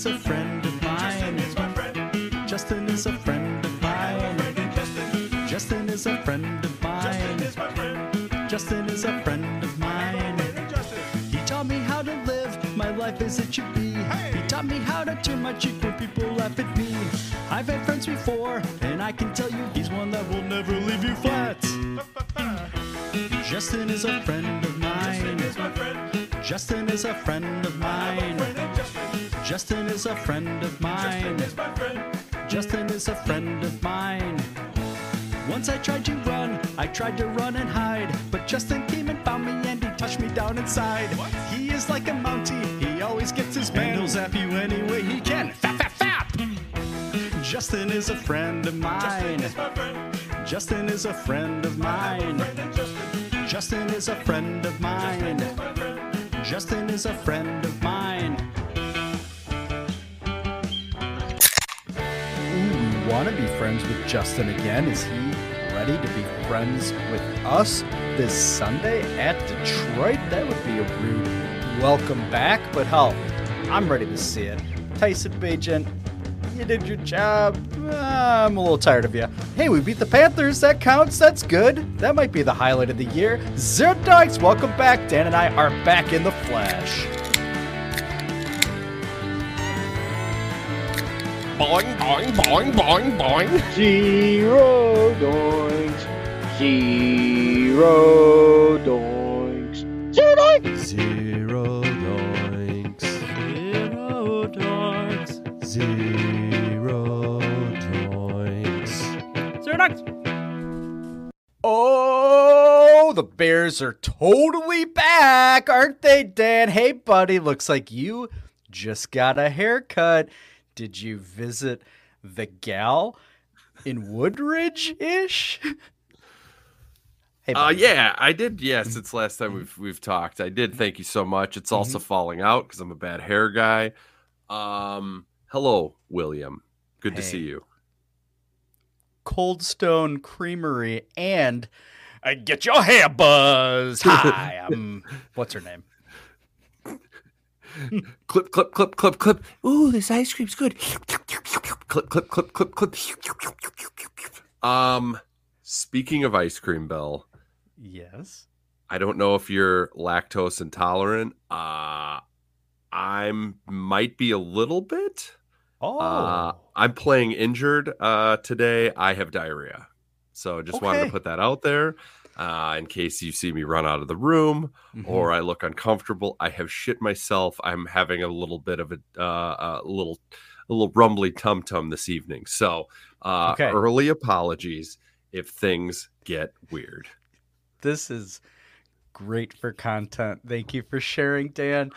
is a friend of mine. Justin is a friend of mine. Justin is a friend of mine. Justin is my friend. Justin is a friend of mine. He taught me how to live my life as it should be. He taught me how to turn my cheek when people laugh at me. I've had friends before, and I can tell you he's one that will never leave you flat. Justin is a friend of mine. Justin is a friend of mine. Justin is a friend of mine. Justin is a friend of mine. Once I tried to run, I tried to run and hide, but Justin came and found me and he touched me down inside. He is like a Mountie, he always gets his man. He'll zap you any way he can. Fap, fap, fap! Justin is a friend of mine. Justin is a friend of mine. Justin is a friend of mine. Justin is a friend of mine. Want to be friends with Justin again. Is he ready to be friends with us this Sunday at Detroit? That would be a rude welcome back, but hell, I'm ready to see it. Tyson Bagent, you did your job. Ah, I'm a little tired of you. Hey, we beat the Panthers. That counts. That's good. That might be the highlight of the year. Zero Doinks, welcome back. Dan and I are back in the flesh. Boing, boing, boing, boing, boing. Zero doinks. Zero doinks. Zero doinks. Zero doinks. Zero doinks. Zero doinks. Zero Doinks. Oh, the Bears are totally back, aren't they, Dan? Hey, buddy, looks like you just got a haircut. Did you visit the gal in Woodridge ish? hey, Uh, yeah, I did. Yeah, since last time we've we've talked, I did. Thank you so much. It's also falling out because I'm a bad hair guy. Um, hello, William. Good to see you. Cold Stone Creamery and I get your hair buzzed. Hi, I'm what's her name? Clip, clip, clip, clip, clip. Ooh, this ice cream's good. Clip, clip, clip, clip, clip. Um, speaking of ice cream, Bell, Yes. I don't know if you're lactose intolerant. Uh, I'm might be a little bit. Oh, Uh, I'm playing injured uh, today. I have diarrhea. So just wanted to put that out there uh, in case you see me run out of the room Mhm. or I look uncomfortable. I have shit myself. I'm having a little bit of a, uh, a little a little rumbly tum tum this evening. So uh, Okay. early apologies if things get weird. this is great for content. Thank you for sharing, Dan.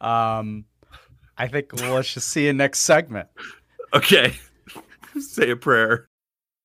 Um, I think let's just see you next segment. Okay. Say a prayer.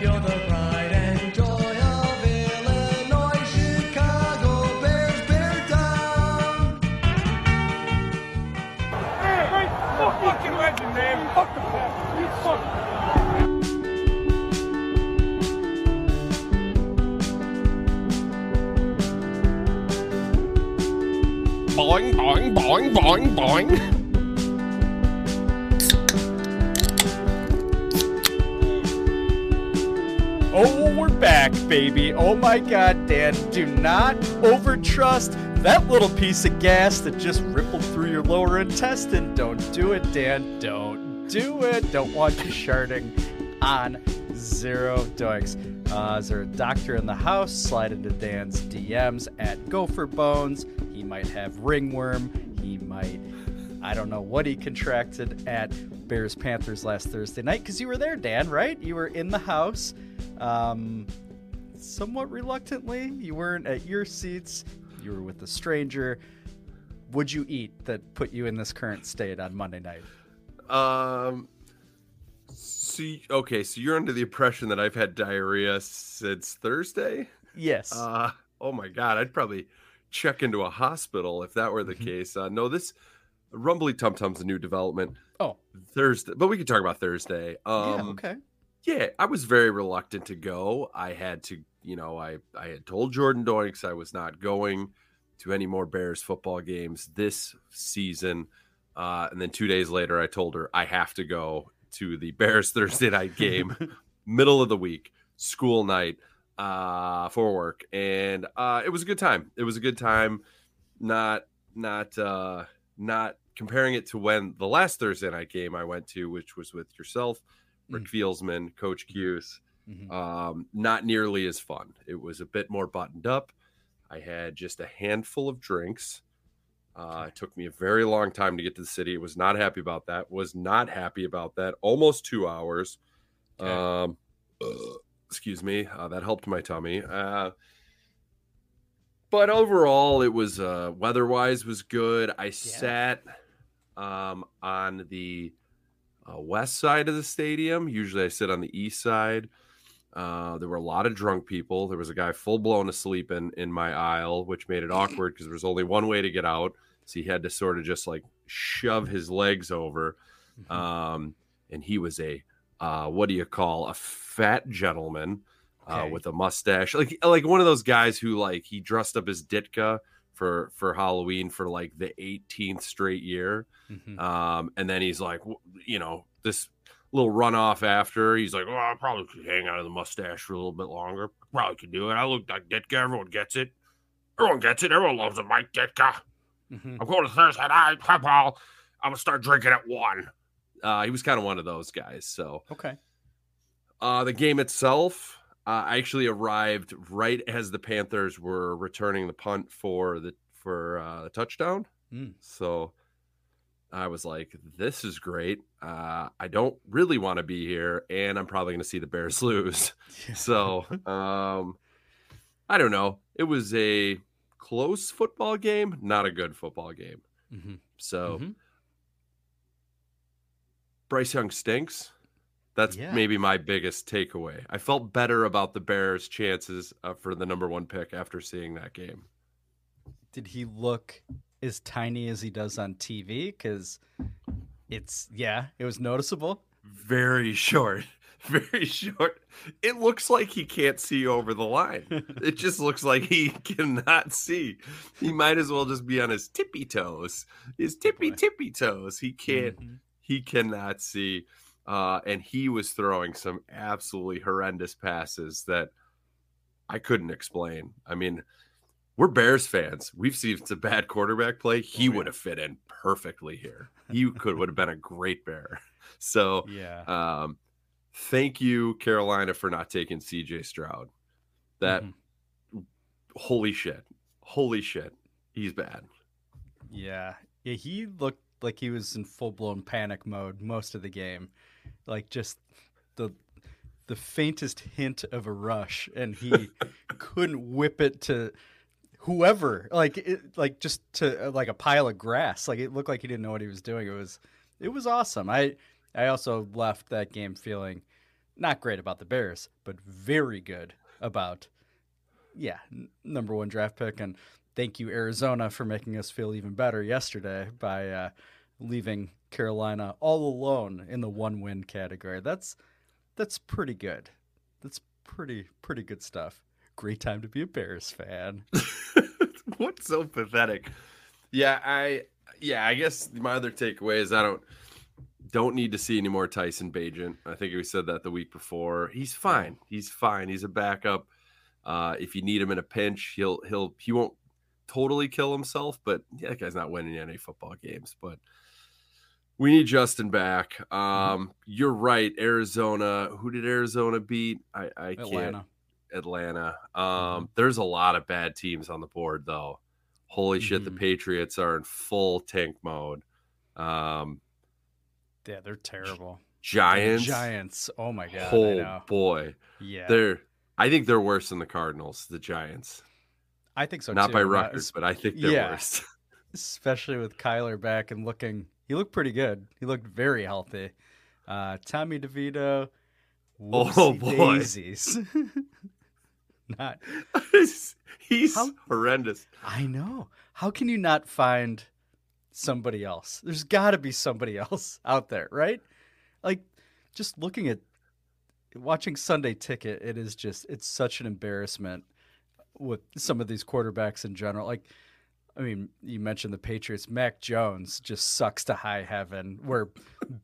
You're the pride and joy of Illinois, Chicago Bears, Bear Down. Fucking legend, man. Fuck the Packers. You. Boing, boing, boing, boing, boing. Oh, we're back, baby. Oh my god, Dan, do not overtrust that little piece of gas that just rippled through your lower intestine. Don't do it, Dan. Don't do it. Don't want you sharding on zero doinks. Uh, is there a doctor in the house? Slide into Dan's DMs at Gopher Bones. He might have ringworm. He might I don't know what he contracted at Bears Panthers last Thursday night because you were there, Dan, right? You were in the house, um, somewhat reluctantly. You weren't at your seats, you were with a stranger. Would you eat that put you in this current state on Monday night? Um. So okay, so you're under the impression that I've had diarrhea since Thursday. Yes. Uh, oh my god, I'd probably check into a hospital if that were the Mhm. case. Uh, no, this Rumbly Tum Tum's a new development. oh. Thursday, but we can talk about Thursday. Um, yeah. Okay. yeah, I was very reluctant to go. I had to, you know, I I had told Jordan Doinks I was not going to any more Bears football games this season. Uh, and then two days later, I told her I have to go to the Bears Thursday night game, middle of the week, school night, uh, for work, and uh, it was a good time. It was a good time. Not not uh, not comparing it to when the last Thursday night game I went to, which was with yourself, Rick Fieldsman, Coach Cuse. Mhm. Um, not nearly as fun. It was a bit more buttoned up. I had just a handful of drinks. Uh, it took me a very long time to get to the city. Was not happy about that. Was not happy about that. Almost two hours. Okay. Um, excuse me. Uh, that helped my tummy. Uh, but overall, it was uh, weather-wise was good. I sat um, on the uh, west side of the stadium. Usually, I sit on the east side. Uh, there were a lot of drunk people. There was a guy full blown asleep in in my aisle, which made it awkward because there was only one way to get out. So he had to sort of just like shove his legs over. Mhm. Um, and he was a uh, what do you call a fat gentleman uh, with a mustache, like like one of those guys who like he dressed up as Ditka for for Halloween for like the 18th straight year. Mhm. Um, and then he's like, you know, this little runoff after. He's like, oh, I probably could hang out of the mustache for a little bit longer. Probably could do it. I look like Ditka. Everyone gets it. Everyone gets it. Everyone loves a Mike Ditka. Mhm. I'm going to Thursday night football. I'm gonna start drinking at one. Uh, he was kind of one of those guys. So Okay. uh, the game itself, uh, I actually arrived right as the Panthers were returning the punt for the for uh, the touchdown. Mm. So I was like, "This is great. Uh, I don't really want to be here, and I'm probably going to see the Bears lose." so um, I don't know. It was a close football game, not a good football game. Mhm. So Mhm. Bryce Young stinks. That's Yeah. maybe my biggest takeaway. I felt better about the Bears' chances uh, for the number one pick after seeing that game. Did he look as tiny as he does on TV? Because it's yeah, it was noticeable. Very short, very short. It looks like he can't see over the line. it just looks like he cannot see. He might as well just be on his tippy toes, his tippy tippy toes. He can't. Mhm. he cannot see. Uh, and he was throwing some absolutely horrendous passes that I couldn't explain. I mean, we're Bears fans. We've seen some bad quarterback play. He Oh, yeah. would have fit in perfectly here. He could would have been a great bear. So Yeah. um, thank you, Carolina, for not taking CJ Stroud. That Mhm. holy shit. Holy shit. He's bad. Yeah. Yeah, he looked like he was in full blown panic mode most of the game. Like just the the faintest hint of a rush and he couldn't whip it to whoever. Like it, like just to uh, like a pile of grass. Like it looked like he didn't know what he was doing. It was it was awesome. I I also left that game feeling not great about the Bears, but very good about yeah, n- number 1 draft pick and thank you Arizona for making us feel even better yesterday by uh, leaving Carolina all alone in the one win category. That's that's pretty good. That's pretty pretty good stuff. Great time to be a Bears fan. What's so pathetic? Yeah, I yeah, I guess my other takeaway is I don't don't need to see any more Tyson Bagent. I think we said that the week before. He's fine. He's fine. He's a backup. Uh, if you need him in a pinch, he'll he'll he won't totally kill himself, but yeah, that guy's not winning any football games. But we need Justin back. Um, you're right. Arizona. Who did Arizona beat? I, I can't. Atlanta. Atlanta. Um, there's a lot of bad teams on the board, though. Holy shit, the Mhm. Patriots are in full tank mode. Um, Yeah, they're terrible. Giants. Giants. Oh my god. Oh boy, Yeah. they're. I think they're worse than the Cardinals. The Giants, I think so not too. by records, but I think they're yeah. worse. especially with Kyler back and looking he looked pretty good. He looked very healthy. Uh, Tommy DeVito, Oh, boy. daisies. not He's How- horrendous. I know. How can you not find somebody else? There's got to be somebody else out there, right? Like just looking at watching Sunday Ticket, it is just it's such an embarrassment with some of these quarterbacks in general. Like I mean, you mentioned the Patriots. Mac Jones just sucks to high heaven. Where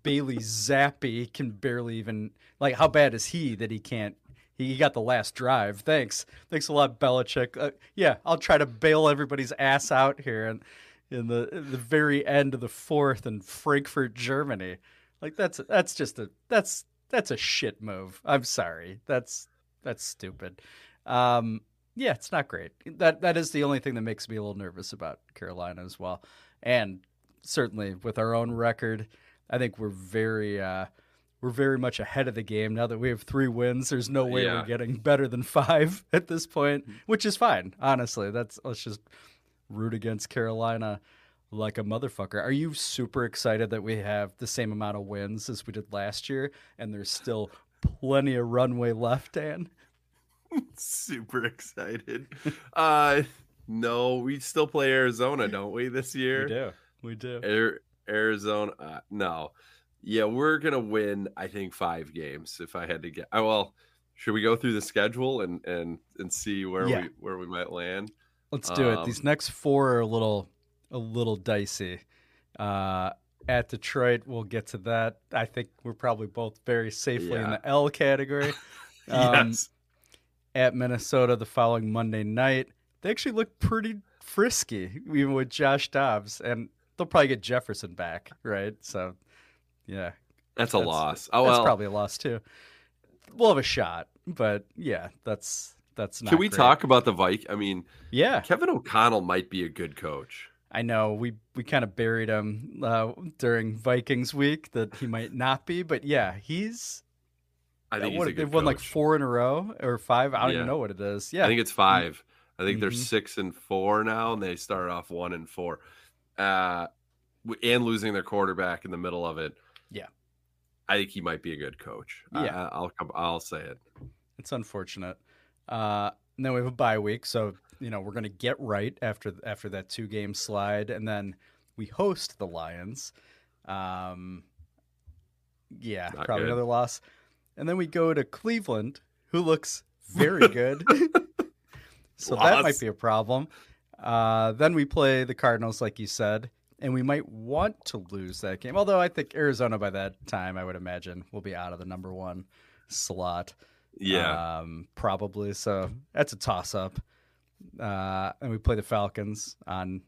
Bailey Zappe can barely even like. How bad is he that he can't? He got the last drive. Thanks, thanks a lot, Belichick. Uh, yeah, I'll try to bail everybody's ass out here and in the in the very end of the fourth in Frankfurt, Germany. Like that's that's just a that's that's a shit move. I'm sorry. That's that's stupid. Um, yeah, it's not great. That that is the only thing that makes me a little nervous about Carolina as well. And certainly with our own record, I think we're very uh, we're very much ahead of the game now that we have three wins. There's no way Yeah. we're getting better than five at this point, which is fine. Honestly, that's let's just root against Carolina like a motherfucker. Are you super excited that we have the same amount of wins as we did last year, and there's still plenty of runway left, Dan? Super excited. uh no, we still play Arizona, don't we, this year? We do. We do. Air, Arizona, uh, no. Yeah, we're gonna win. I think five games. If I had to get, oh, well, should we go through the schedule and and and see where Yeah. we where we might land? Let's do it. Um, These next four are a little a little dicey. Uh, at Detroit, we'll get to that. I think we're probably both very safely in the L category. Um, yes, At Minnesota the following Monday night, they actually look pretty frisky, even with Josh Dobbs, and they'll probably get Jefferson back, right? So, yeah, that's a that's- loss. Oh that's well. probably a loss too. We'll have a shot, but yeah, that's that's not. Can we great. talk about the Vik? I mean, Yeah, Kevin O'Connell might be a good coach. I know we we kind of buried him uh, during Vikings week that he might not be, but yeah, he's. I think what, he's a good they've won like four in a row or five. I don't Yeah. even know what it is. Yeah, I think it's five. I think they're Mhm. six and four now, and they started off one and four, uh, and losing their quarterback in the middle of it. Yeah. I think he might be a good coach. Yeah. I, I'll come. I'll say it. it's unfortunate. Uh, and then we have a bye week, so you know we're gonna get right after after that two game slide, and then we host the Lions. Um, yeah, Not probably good. another loss, and then we go to Cleveland, who looks very good. so that might be a problem. Uh, then we play the Cardinals, like you said, and we might want to lose that game. Although I think Arizona by that time, I would imagine, will be out of the number one slot. Yeah. Um, probably. So that's a toss up. Uh, and we play the Falcons on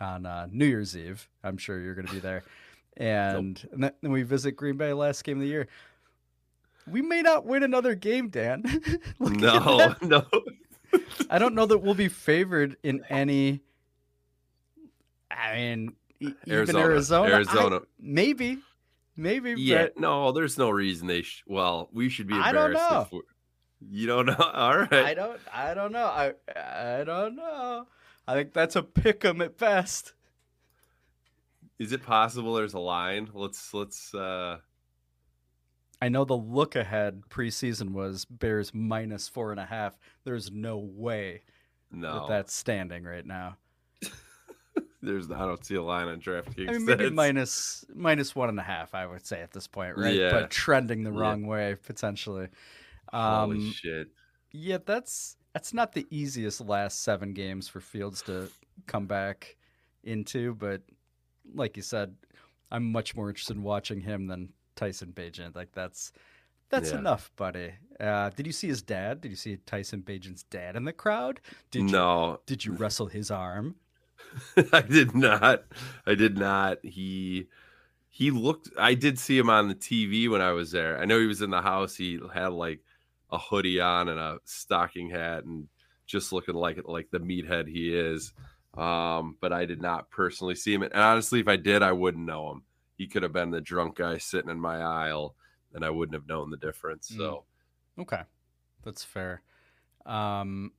on uh, New Year's Eve. I'm sure you're going to be there. And, and then then we visit Green Bay last game of the year. We may not win another game, Dan. No, no. I don't know that we'll be favored in any. I mean, e- even Arizona. Arizona. I- maybe, maybe. Yeah. but No, there's no reason they. Sh- well, we should be I don't embarrassed. know. you don't know. All right. I don't. I don't know. I. I don't know. I think that's a pick 'em at best. Is it possible there's a line? Let's let's. uh I know the look ahead preseason was Bears minus four and a half. There's no way No, that that's standing right now. there's. I don't see a line on DraftKings. I mean, maybe That's- minus minus one and a half. I would say at this point, right? Yeah. But trending the Yeah. wrong way potentially. Holy Um, shit! Yeah, that's that's not the easiest last seven games for Fields to come back into, but like you said, I'm much more interested in watching him than Tyson Bagent. Like that's that's Yeah. enough, buddy. Uh, did you see his dad? Did you see Tyson Bagent's dad in the crowd? Did you no, did you wrestle his arm? I did not. I did not. He he looked. I did see him on the TV when I was there. I know he was in the house. He had like a hoodie on and a stocking hat, and just looking like like the meathead he is. Um, but I did not personally see him. And honestly, if I did, I wouldn't know him. He could have been the drunk guy sitting in my aisle, and I wouldn't have known the difference. Mm. So Okay, that's fair. Um,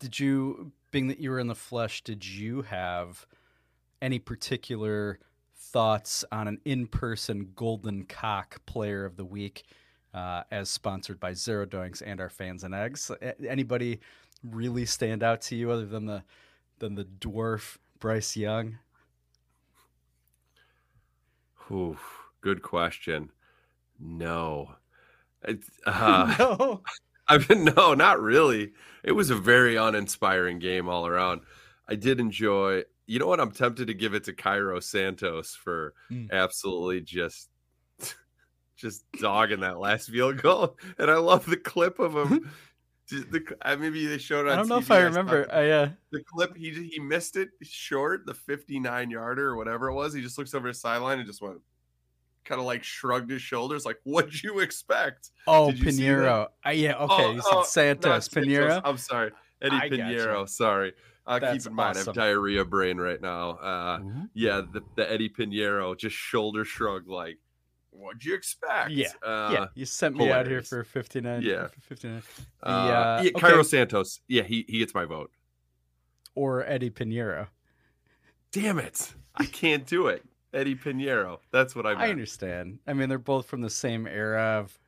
did you, being that you were in the flesh, did you have any particular thoughts on an in-person Golden Cock Player of the Week, uh, as sponsored by Zero Doinks and our fans and eggs. Anybody really stand out to you other than the than the dwarf Bryce Young? Ooh, good question. No. Uh, no. I mean, no, not really. It was a very uninspiring game all around. I did enjoy. You know what? I'm tempted to give it to Cairo Santos for Mm. absolutely just, just dogging that last field goal. And I love the clip of him. The, uh, maybe they showed. On I don't know if I remember. I uh, the clip. He he missed it short, the 59 yarder or whatever it was. He just looks over his sideline and just went, kind of like shrugged his shoulders, like, "What'd you expect?" oh Did you? Pinheiro. Uh, yeah, okay. Oh, you oh, said not Santos. Pinheiro. I'm sorry, Eddie I. Pinheiro. Sorry. Uh, keep in mind, I have diarrhea brain right now. Uh, Ooh. yeah, the, the Eddie Pinheiro just shoulder shrug, like, "What'd you expect?" Yeah, uh, yeah, you sent me out here for 59. Yeah. 59. The, Uh, uh, yeah, okay. Cairo Santos. Yeah, he he gets my vote. Or Eddie Pinheiro. Damn it, I can't do it. Eddie Pinheiro. That's what I mean. I understand. I mean, they're both from the same era of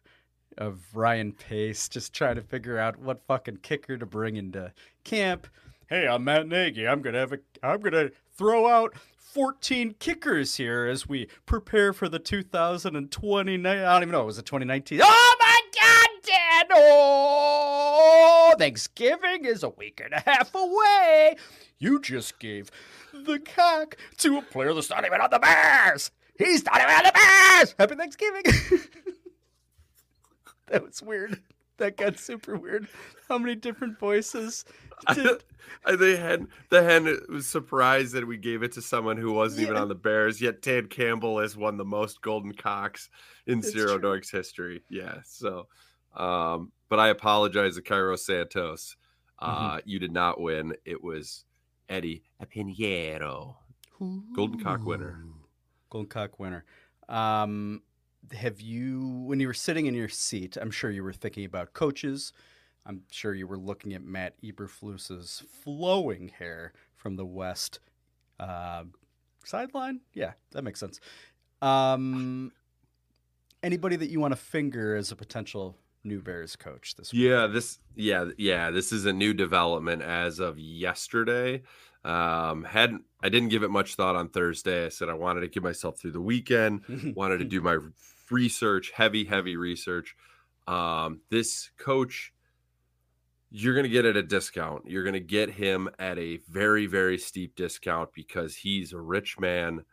of Ryan Pace, just trying to figure out what fucking kicker to bring into camp. Hey, I'm Matt Nagy. I'm gonna have a. I'm gonna throw out 14 kickers here as we prepare for the 2029. I don't even know. It was it 2019? Oh my God, Dad! Oh, Thanksgiving is a week and a half away. You just gave the cock to a player that's not even on the Bears. He's not even on the Bears. Happy Thanksgiving. that was weird. That got super weird. How many different voices did I, they had the hen was surprised that we gave it to someone who wasn't even on the Bears. Yet Ted Campbell has won the most golden cocks in It's Zero true. Doinks history. Yeah. So, um, but I apologize to Cairo Santos. Mm-hmm. Uh, You did not win. It was Eddie Pinheiro, golden cock winner. Golden Cock winner. Um, have you, when you were sitting in your seat, I'm sure you were thinking about coaches. I'm sure you were looking at Matt Eberflus's flowing hair from the west uh, sideline. Yeah, that makes sense. Um, anybody that you want to finger as a potential new Bears coach this week? Yeah, this yeah, yeah, this is a new development as of yesterday. Um hadn't I didn't give it much thought on Thursday. I said I wanted to give myself through the weekend, wanted to do my research, heavy heavy research. Um this coach you're going to get at a discount. You're going to get him at a very very steep discount because he's a rich man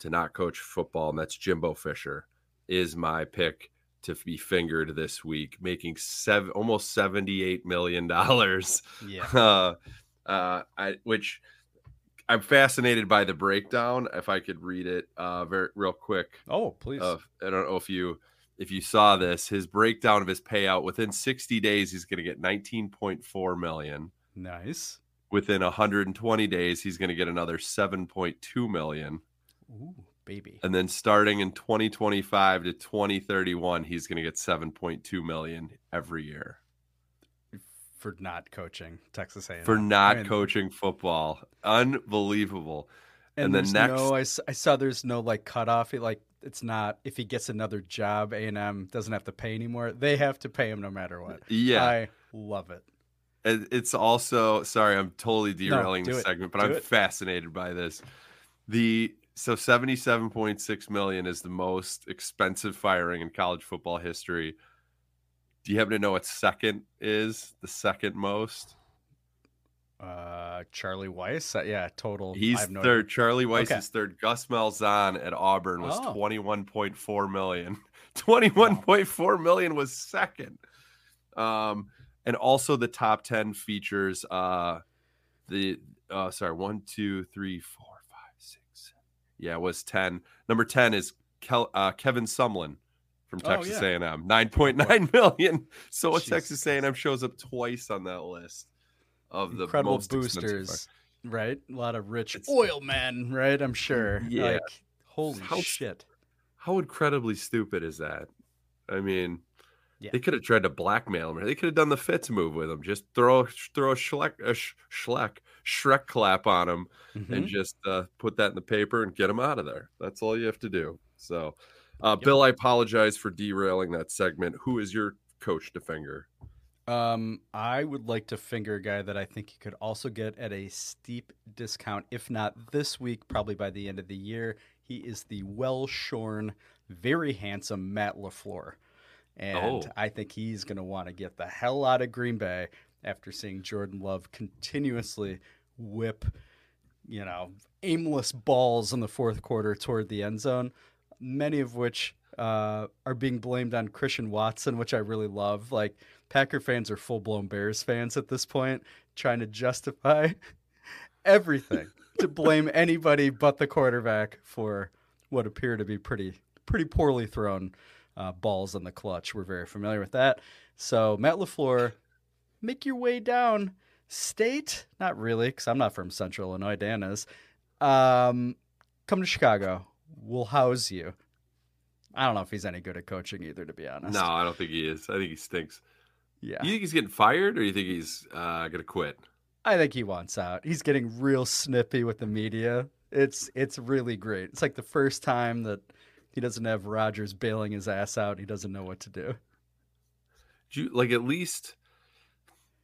to not coach football and that's Jimbo Fisher is my pick to be fingered this week, making seven almost seventy eight million dollars. yeah. Uh, uh, I which I'm fascinated by the breakdown. If I could read it, uh, very real quick. Oh, please. Uh, I don't know if you if you saw this. His breakdown of his payout within 60 days, he's going to get 19.4 million. nice. Within 120 days, he's going to get another 7.2 million. Ooh, baby. And then starting in 2025 to 2031, he's going to get 7.2 million every year For not coaching Texas A&M. for not I mean, coaching football. Unbelievable. And, And then next- no, I, I saw there's no like cutoff. It, like it's not if he gets another job, A and M doesn't have to pay anymore. They have to pay him no matter what. Yeah. I love it. It's also sorry, I'm totally derailing do the segment, but Do I'm it. fascinated by this. The so 77.6 million is the most expensive firing in college football history. Do you happen to know what second is? The second most? Uh, Charlie Weis, uh, yeah, total. He's no third. Charlie Weis Okay. is third. Gus Malzahn at Auburn was Oh. 21.4 million. 21.4 million was second. Um, and also the top 10 features uh the uh sorry, one, two, three, four, five, six, seven. Yeah, it was 10. Number 10 is Kel, uh, Kevin Sumlin from Oh, Texas yeah. A&M. 9.9 million. So Jesus Texas A&M shows up twice on that list of the incredible most boosters, right? A lot of rich It's- oil men, right? I'm sure. Yeah. Like, holy How- shit. How incredibly stupid is that? I mean, Yeah. They could have tried to blackmail him. They could have done the Fitz move with him. Just throw throw a Schleck a Shrek clap on him and Mhm. just uh, put that in the paper and get him out of there. That's all you have to do. So, uh, Bill, I apologize for derailing that segment. Who is your coach to finger? Um, I would like to finger a guy that I think you could also get at a steep discount, if not this week, probably by the end of the year. He is the well shorn, very handsome Matt LaFleur. And Oh. I think he's going to want to get the hell out of Green Bay after seeing Jordan Love continuously whip, you know, aimless balls in the fourth quarter toward the end zone, many of which uh, are being blamed on Christian Watson, which I really love. Like, Packer fans are full blown Bears fans at this point, trying to justify everything to blame anybody but the quarterback for what appear to be pretty pretty poorly thrown uh, balls in the clutch. We're very familiar with that. So Matt LaFleur, make your way down state. Not really, because I'm not from Central Illinois. Dan is. Um, come to Chicago. We'll house you. I don't know if he's any good at coaching either, to be honest. No, I don't think he is. I think he stinks. Yeah. You think he's getting fired, or you think he's uh, gonna quit? I think he wants out. He's getting real snippy with the media. It's it's really great. It's like the first time that he doesn't have Rodgers bailing his ass out. He doesn't know what to do. Do you like at least,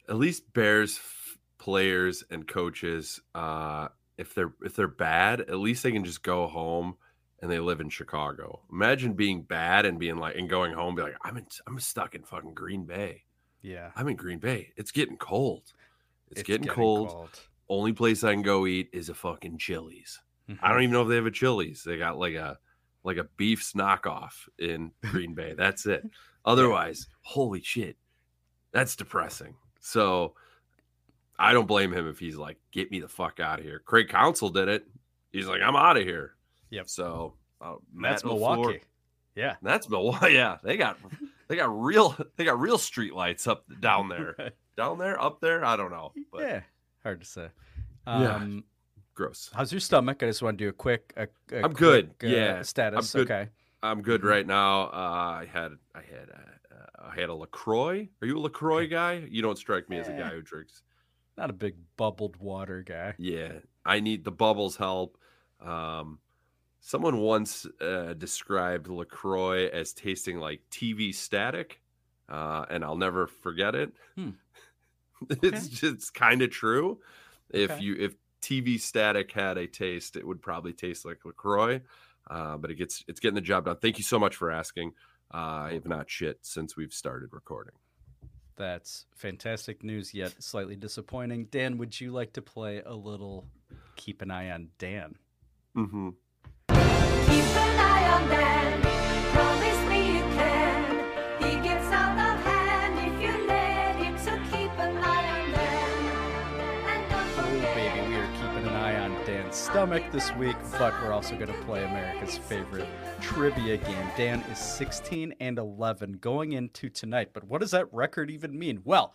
at least Bears f- players and coaches, uh, if they're if they're bad, at least they can just go home and they live in Chicago. Imagine being bad and being like and going home, be like, I'm in, I'm stuck in fucking Green Bay. Yeah. I'm in Green Bay. It's getting cold. It's, getting, cold. Only place I can go eat is a fucking Chili's. Mhm. I don't even know if they have a Chili's. They got like a like a beef's knockoff in Green Bay. That's it. Otherwise, holy shit, that's depressing. So I don't blame him if he's like, get me the fuck out of here. Craig Counsell did it. He's like, I'm out of here. Yep. So uh, That's Milwaukee. Yeah. That's Milwaukee. Yeah, they got they got real they got real street lights up down there. Right. down there, up there. I don't know, but yeah. Hard to say. Yeah. Um, gross. How's your stomach? I just want to do a quick. I'm good. quick, uh, Yeah, Status. I'm good. Okay. I'm good Mhm. right now. Uh, I had I had uh, I had a LaCroix. Are you a LaCroix guy? You don't strike me as a Eh. guy who drinks. Not a big bubbled water guy. Yeah, I need the bubbles help. Um, someone once uh, described LaCroix as tasting like TV static, uh, and I'll never forget it. Hmm. it's just kind of true. If you if TV static had a taste, it would probably taste like LaCroix. Uh, but it gets it's getting the job done. Thank you so much for asking. Uh, I have not shit since we've started recording. That's fantastic news, yet slightly disappointing. Dan, would you like to play a little Keep an Eye on Dan? hmm stomach this week, but we're also going to play America's favorite trivia game. Dan is 16 and 11 going into tonight, but what does that record even mean? Well,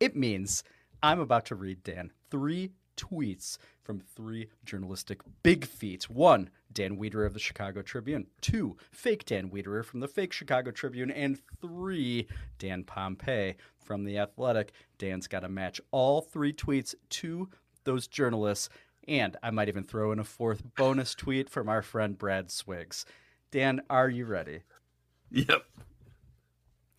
it means I'm about to read Dan three tweets from three journalistic big feats. One, Dan Wiederer of the Chicago Tribune. Two, fake Dan Wiederer from the fake Chicago Tribune. And three, Dan Pompei from The Athletic. Dan's got to match all three tweets to those journalists. And I might even throw in a fourth bonus tweet from our friend Brad Swigs. Dan, are you ready? Yep.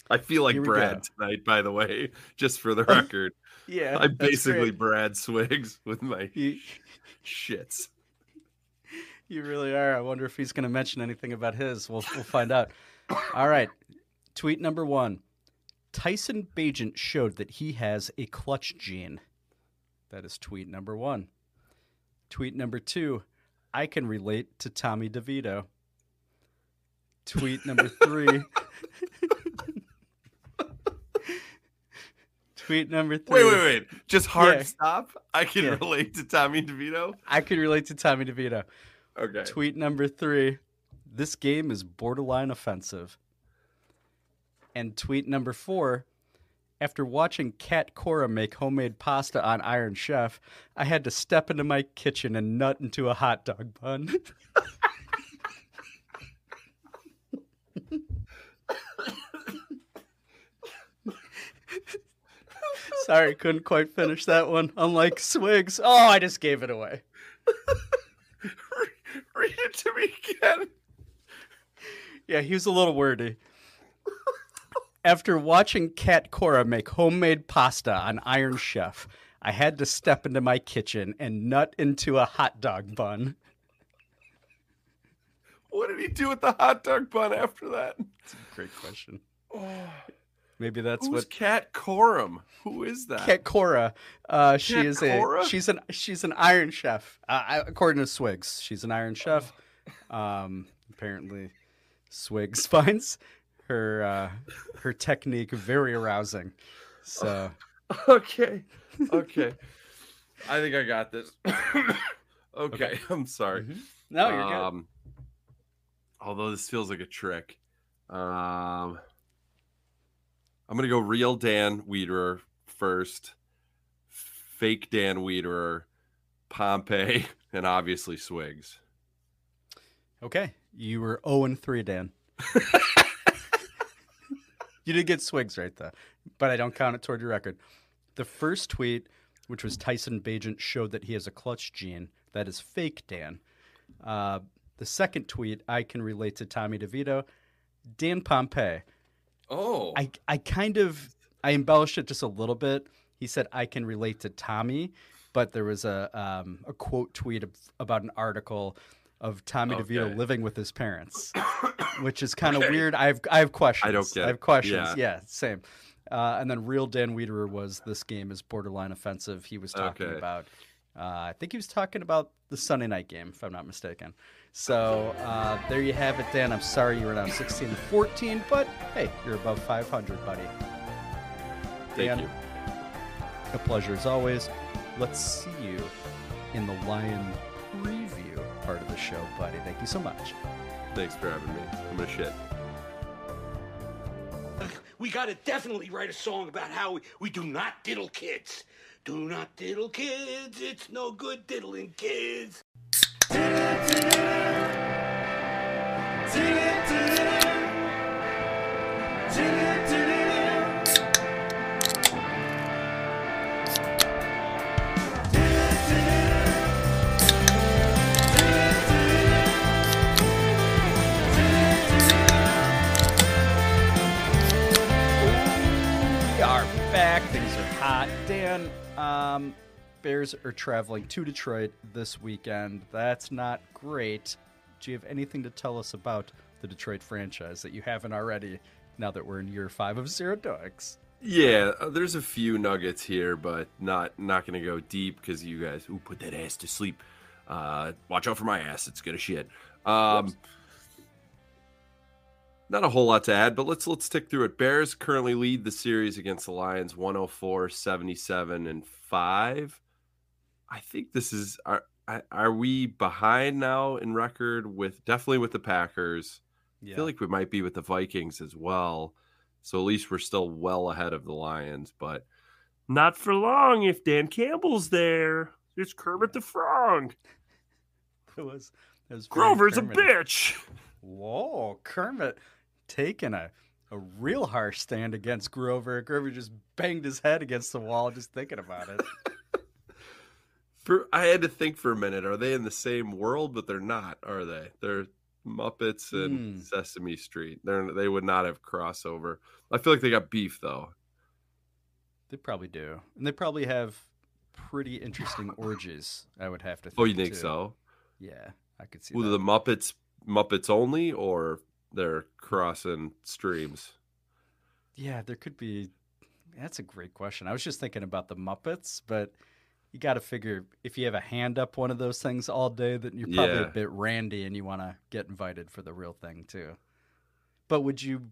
I feel like Brad go. tonight, by the way, just for the record. Yeah. I'm basically Brad Swigs with my shits. You really are. I wonder if he's going to mention anything about his. We'll, we'll find out. All right. Tweet number one Tyson Bagent showed that he has a clutch gene. That is tweet number one. Tweet number two I can relate to Tommy DeVito. Tweet number three. tweet number three. Wait, wait, wait. Just hard Yeah. stop. I can Yeah. relate to Tommy DeVito. I can relate to Tommy DeVito. Okay. Tweet number three this game is borderline offensive. And tweet number four after watching Cat Cora make homemade pasta on Iron Chef, I had to step into my kitchen and nut into a hot dog bun. Sorry, couldn't quite finish that one. Unlike Swigs. Oh, I just gave it away. Read it to me again. Yeah, he was a little wordy. After watching Cat Cora make homemade pasta on Iron Chef, I had to step into my kitchen and nut into a hot dog bun. What did he do with the hot dog bun after that? That's a great question. Oh. Maybe that's Who's what Cat Corum? Who is that? Cat Cora. Uh, she Kat is Cora? a she's an she's an Iron Chef. Uh, according to Swigs, she's an Iron Chef. Um, apparently, Swigs finds her uh, her technique very arousing. So okay. Okay. I think I got this. okay, I'm sorry. no, you're good. Um, although this feels like a trick. Um, I'm gonna go real Dan Wiederer first, fake Dan Wiederer, Pompei, and obviously Swigs. Okay, you were zero and three, Dan. you did get Swigs right though, but I don't count it toward your record. The first tweet, which was Tyson Bagent, showed that he has a clutch gene. That is fake, Dan. Uh, the second tweet, I can relate to Tommy DeVito. Dan Pompei. Oh, I, I kind of I embellished it just a little bit. He said I can relate to Tommy, but there was a um, a quote tweet of, about an article of Tommy DeVito living with his parents, which is kind of Okay. weird. I have I have questions. I don't get I have questions. Yeah. Yeah, same. Uh, and then real Dan Wiederer was this game is borderline offensive. He was talking Okay. about. Uh, I think he was talking about the Sunday night game, if I'm not mistaken. So uh, there you have it, Dan. I'm sorry you were down 16 to 14, but hey, you're above 500, buddy. thank Dan, you. A pleasure as always. Let's see you in the Lion preview part of the show, buddy. Thank you so much. Thanks for having me. I'm gonna shit. We gotta definitely write a song about how we, we do not diddle kids. Do not diddle kids, it's no good diddling kids. Dan, um, Bears are traveling to Detroit this weekend. That's not great. Do you have anything to tell us about the Detroit franchise that you haven't already now that we're in year five of Zero Doinks? Yeah, uh, there's a few nuggets here, but not not gonna go deep because you guys ooh put that ass to sleep. Uh, watch out for my ass; it's gonna shit. Um, not a whole lot to add, but let's let's tick through it. Bears currently lead the series against the Lions 104, 77, and five. I think this is are are- we behind now in record with definitely with the Packers. Yeah. I feel like we might be with the Vikings as well. So at least we're still well ahead of the Lions, but not for long if Dan Campbell's there. It's Kermit the Frog. it was, it was Grover's a bitch. Whoa, Kermit taking a, a real harsh stand against Grover. Grover just banged his head against the wall just thinking about it. For I had to think for a minute. Are they in the same world? But they're not, are they? They're Muppets and Hmm. Sesame Street. They're they would not have crossover. I feel like they got beef though. They probably do. And they probably have pretty interesting orgies, I would have to think. Oh, you think too. so? Yeah, I could see that. the Muppets Muppets only, or they're crossing streams? Yeah, there could be. That's a great question. I was just thinking about the Muppets, but you got to figure if you have a hand up one of those things all day, then you're probably Yeah. a bit randy and you want to get invited for the real thing too. But would you?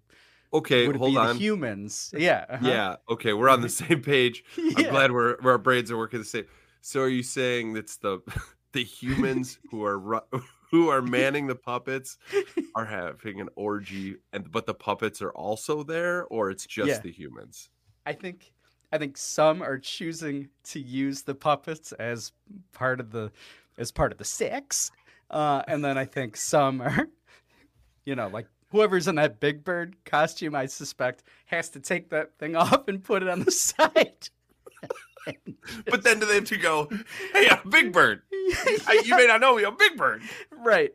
Okay, would hold be on. the humans? Yeah. uh-huh. Yeah. Okay, we're on the same page. I'm glad we're our brains are working the same. So are you saying that's the the humans who are ru- who are manning the puppets are having an orgy, and but the puppets are also there, or it's just Yeah. the humans? I think I think some are choosing to use the puppets as part of the as part of the sex, uh, and then I think some are, you know, like whoever's in that Big Bird costume. I suspect has to take that thing off and put it on the side. But then do they have to go, hey, I'm Big Bird. I, you may not know me, I'm Big Bird. right.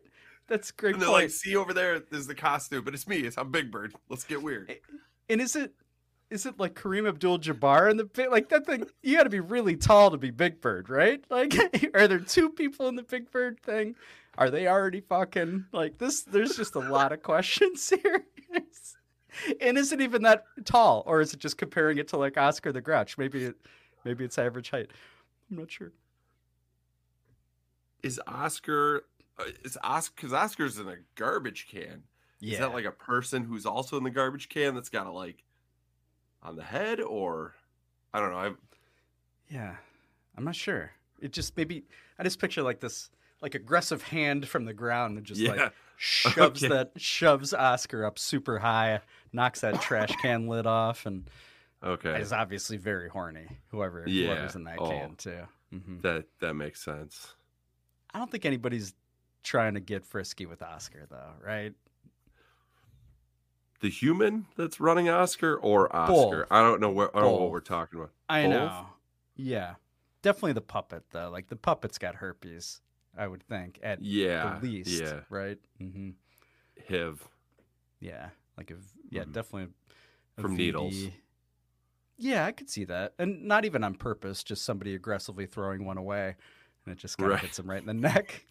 That's a great And they're point. like, see over there, there's the costume, but it's me. It's I'm Big Bird. Let's get weird. And is it is it like Kareem Abdul-Jabbar in the big like that thing? You got to be really tall to be Big Bird, right? Like, are there two people in the Big Bird thing? Are they already fucking like this? There's just a lot of questions here. and is it even that tall, or is it just comparing it to like Oscar the Grouch? Maybe it, maybe it's average height. I'm not sure. Is Oscar, uh, is Oscar, because Oscar's in a garbage can. Is that like a person who's also in the garbage can that's got a like on the head or I don't know. I Yeah, I'm not sure. It just maybe I just picture like this like aggressive hand from the ground and just Yeah. like shoves Okay. that shoves Oscar up super high, knocks that trash can lid off, and okay. is obviously very horny. Whoever Yeah. whoever's in that Oh. can too. hmm That that makes sense. I don't think anybody's trying to get frisky with Oscar though, right? The human that's running Oscar or Oscar? Both. I don't know what I don't know what we're talking about. I Both? know. Yeah, definitely the puppet though. Like the puppet's got herpes. I would think at Yeah. the least, Yeah. right? hmm HIV. Yeah, like if yeah, Mhm. definitely From needles. Yeah, I could see that, and not even on purpose, just somebody aggressively throwing one away, and it just kind of Right. hits him right in the neck.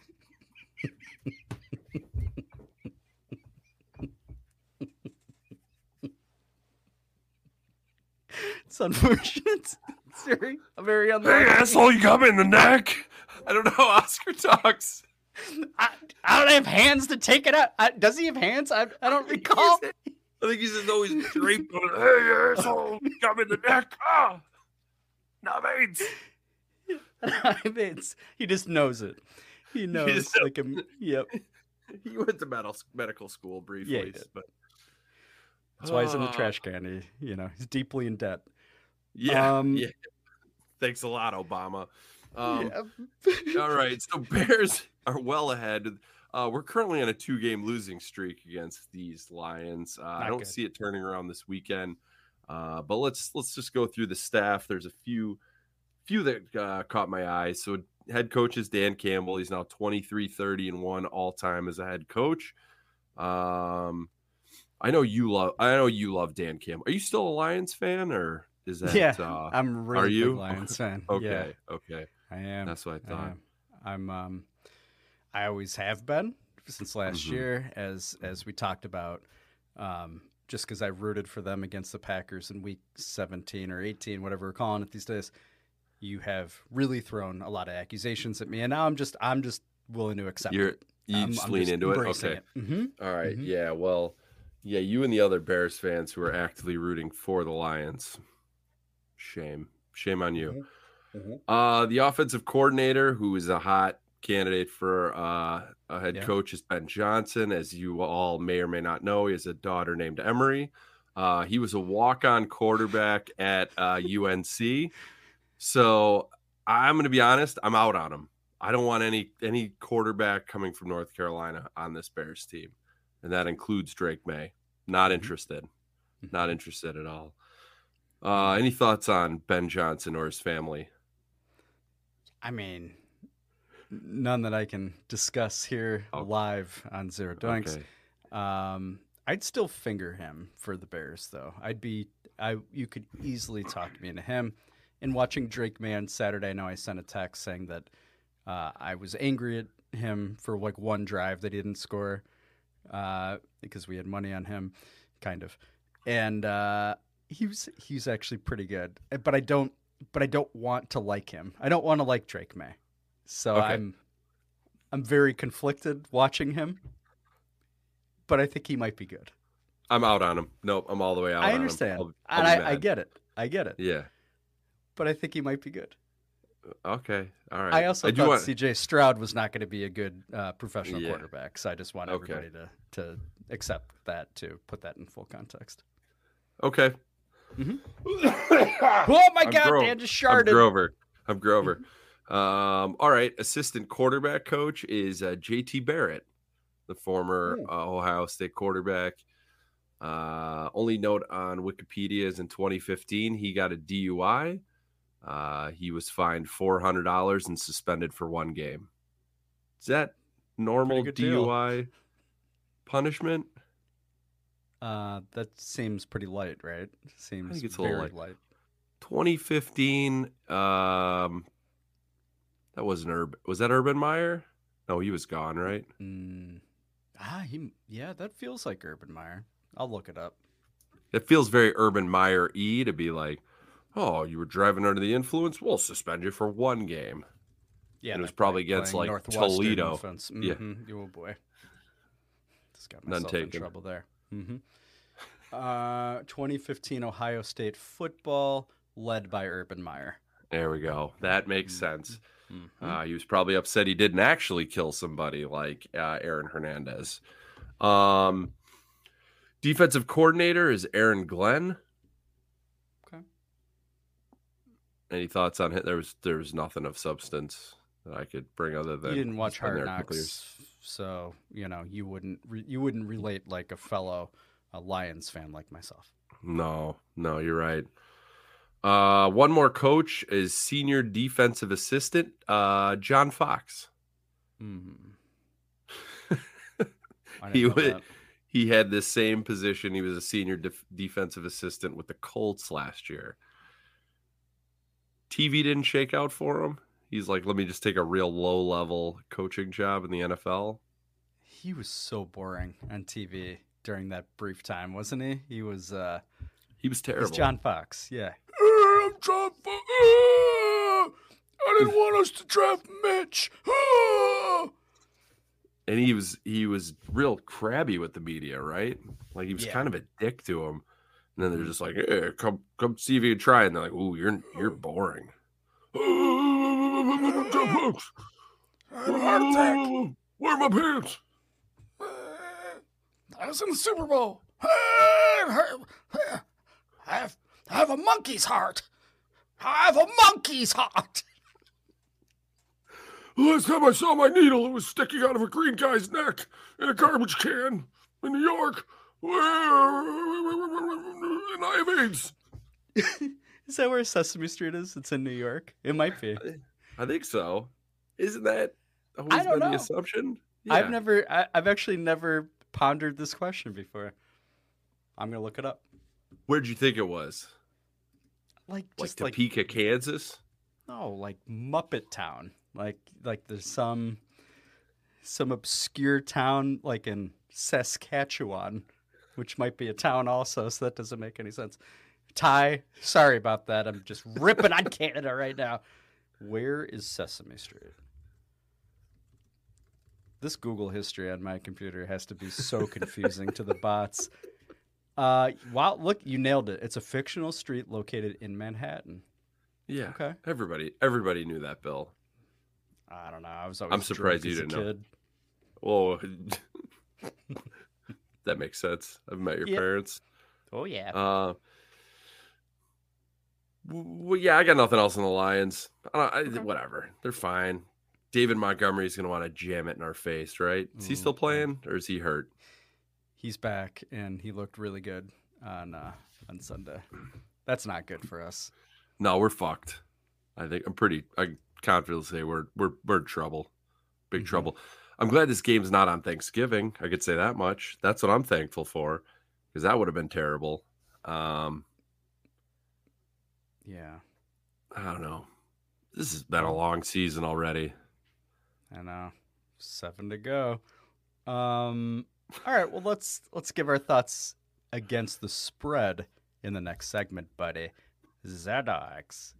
it's unfortunate. It's very, very unlucky. you got me in the neck. I don't know how Oscar talks. I, I don't have hands to take it out. I, does he have hands? I, I don't recall. I think he's just always draped on it. Hey, asshole, you got me in the neck. Ah, not AIDS. It's, he just knows it. He knows. just like a, yep. He went to medical medical school briefly, Yeah, he but That's why he's in the Ah. trash can. He, you know, he's deeply in debt. Yeah, Um, yeah. Thanks a lot, Obama. Um, yeah. all right, so Bears are well ahead. Uh, we're currently on a two-game losing streak against these Lions. Uh, I don't good. see it turning around this weekend. Uh, but let's let's just go through the staff. There's a few few that uh, caught my eye. So head coach is Dan Campbell. He's now 23, 30, and one all time as a head coach. Um, I know you love. I know you love Dan Campbell. Are you still a Lions fan, or is that? Yeah, uh, I'm really you? big Lions fan. okay. Yeah, Okay. I am. That's what I I thought. am. I'm. Um, I always have been since last Mhm. year, as as we talked about. Um, just because I rooted for them against the Packers in Week 17 or 18, whatever we're calling it these days. You have really thrown a lot of accusations at me, and now I'm just I'm just willing to accept You're it. you I'm- just I'm lean just into it. Okay. hmm All right, Mhm. Yeah. Well, yeah. You and the other Bears fans who are actively rooting for the Lions. Shame. Shame on you. Mhm. Uh, the offensive coordinator, who is a hot candidate for uh, a head Yeah. coach, is Ben Johnson. As you all may or may not know, he has a daughter named Emery. Uh, he was a walk-on quarterback at uh, UNC. So I'm going to be honest. I'm out on him. I don't want any any quarterback coming from North Carolina on this Bears team, and that includes Drake Maye. Not interested. Not interested at all. Uh, any thoughts on Ben Johnson or his family? I mean, none that I can discuss here Oh. live on Zero Doinks. Okay. Um, I'd still finger him for the Bears, though. I'd be, I you could easily talk me into him. And watching Drake Maye on Saturday, I know I sent a text saying that uh, I was angry at him for like one drive that he didn't score uh, because we had money on him, kind of. And uh, he was he's actually pretty good, but I don't but I don't want to like him. I don't want to like Drake Maye. So Okay. I'm I'm very conflicted watching him. But I think he might be good. I'm out on him. Nope, I'm all the way out. I on him. understand. I'll- I'll and I, I get it. I get it. Yeah. But I think he might be good. Okay. All right. I also do thought want- CJ Stroud was not going to be a good uh, professional Yeah. quarterback. So I just want Okay. everybody to, to accept that, to put that in full context. Okay. Oh my I'm God, Gro- Dan just I'm sharded. Grover. I'm Grover. Um, all right. Assistant quarterback coach is uh, JT Barrett, the former uh, Ohio State quarterback. Uh, only note on Wikipedia is in 2015 he got a DUI. Uh, he was fined four hundred dollars and suspended for one game. Is that normal Pretty good deal. DUI punishment? Uh, that seems pretty light, right? Seems it's a little very light. light. 2015. Um, that wasn't Urban. Was that Urban Meyer? No, he was gone, right? Mm. Ah, he. Yeah, that feels like Urban Meyer. I'll look it up. It feels very Urban Meyer e to be like, oh, you were driving under the influence. We'll suspend you for one game. Yeah, And it was probably against, like, Toledo. offense. Yeah. Oh boy, just got None myself in trouble there. Hmm Uh, 2015 Ohio State football led by Urban Meyer. There we go. That makes sense. Mhm. Uh, he was probably upset he didn't actually kill somebody like uh, Aaron Hernandez. Um, defensive coordinator is Aaron Glenn. Okay. Any thoughts on it? There was there was nothing of substance that I could bring other than you didn't watch Hard there a couple years. Knocks, so you know you wouldn't re- you wouldn't relate like a fellow a Lions fan like myself. No, no, you're right. Uh, one more coach is senior defensive assistant, uh, John Fox. Mm. He would, he had this same position. He was a senior def- defensive assistant with the Colts last year. TV didn't shake out for him. He's like, let me just take a real low level coaching job in the NFL. He was so boring on TV during that brief time, wasn't he? He was uh He was terrible. he's terrible. John Fox, yeah. I'm John Fo- Ah! I didn't want us to draft Mitch. Ah! and he was he was real crabby with the media, right? Like he was Yeah. kind of a dick to him. And then they're just like, "Hey, come come see if you can try." And they're like, "Ooh, you're you're boring." I had heart attack. Where are my pants? Uh, I was in the Super Bowl. I have, I have a monkey's heart. I have a monkey's heart. Last time I saw my needle, it was sticking out of a green guy's neck in a garbage can in New York. And I have AIDS. Is that where Sesame Street is? It's in New York. It might be. Uh, I think so. Isn't that always been the know. assumption? I've never I, I've actually never pondered this question before. I'm gonna look it up. Where'd you think it was? Like Like just like Topeka, Kansas? no, like Muppet Town. Like like there's some some obscure town like in Saskatchewan, which might be a town also, so that doesn't make any sense. Ty, sorry about that. I'm just ripping on Canada right now. Where is Sesame Street? This Google history on my computer has to be so confusing to the bots. Uh, wow, look, you nailed it. It's a fictional street located in Manhattan. Yeah. Okay. Everybody everybody knew that, Bill. I don't know. I was always I'm surprised you didn't know. kid. Oh, that makes sense. I've met your Yeah. parents. Oh yeah. Uh, well, yeah, I got nothing else on the Lions. I don't, I, Whatever, they're fine. David Montgomery is gonna want to jam it in our face, right? Is he Mm, still playing, or is he hurt? He's back and he looked really good on uh, on Sunday. That's not good for us. No, we're fucked. I think I'm pretty. I confidently say we're we're we're in trouble, big Mhm. trouble. I'm glad this game's not on Thanksgiving. I could say that much. That's what I'm thankful for, because that would have been terrible. Um, Yeah, I don't know. This has been a long season already. I know. Seven to go. Um. All right. Well, let's let's give our thoughts against the spread in the next segment, buddy. Zadox.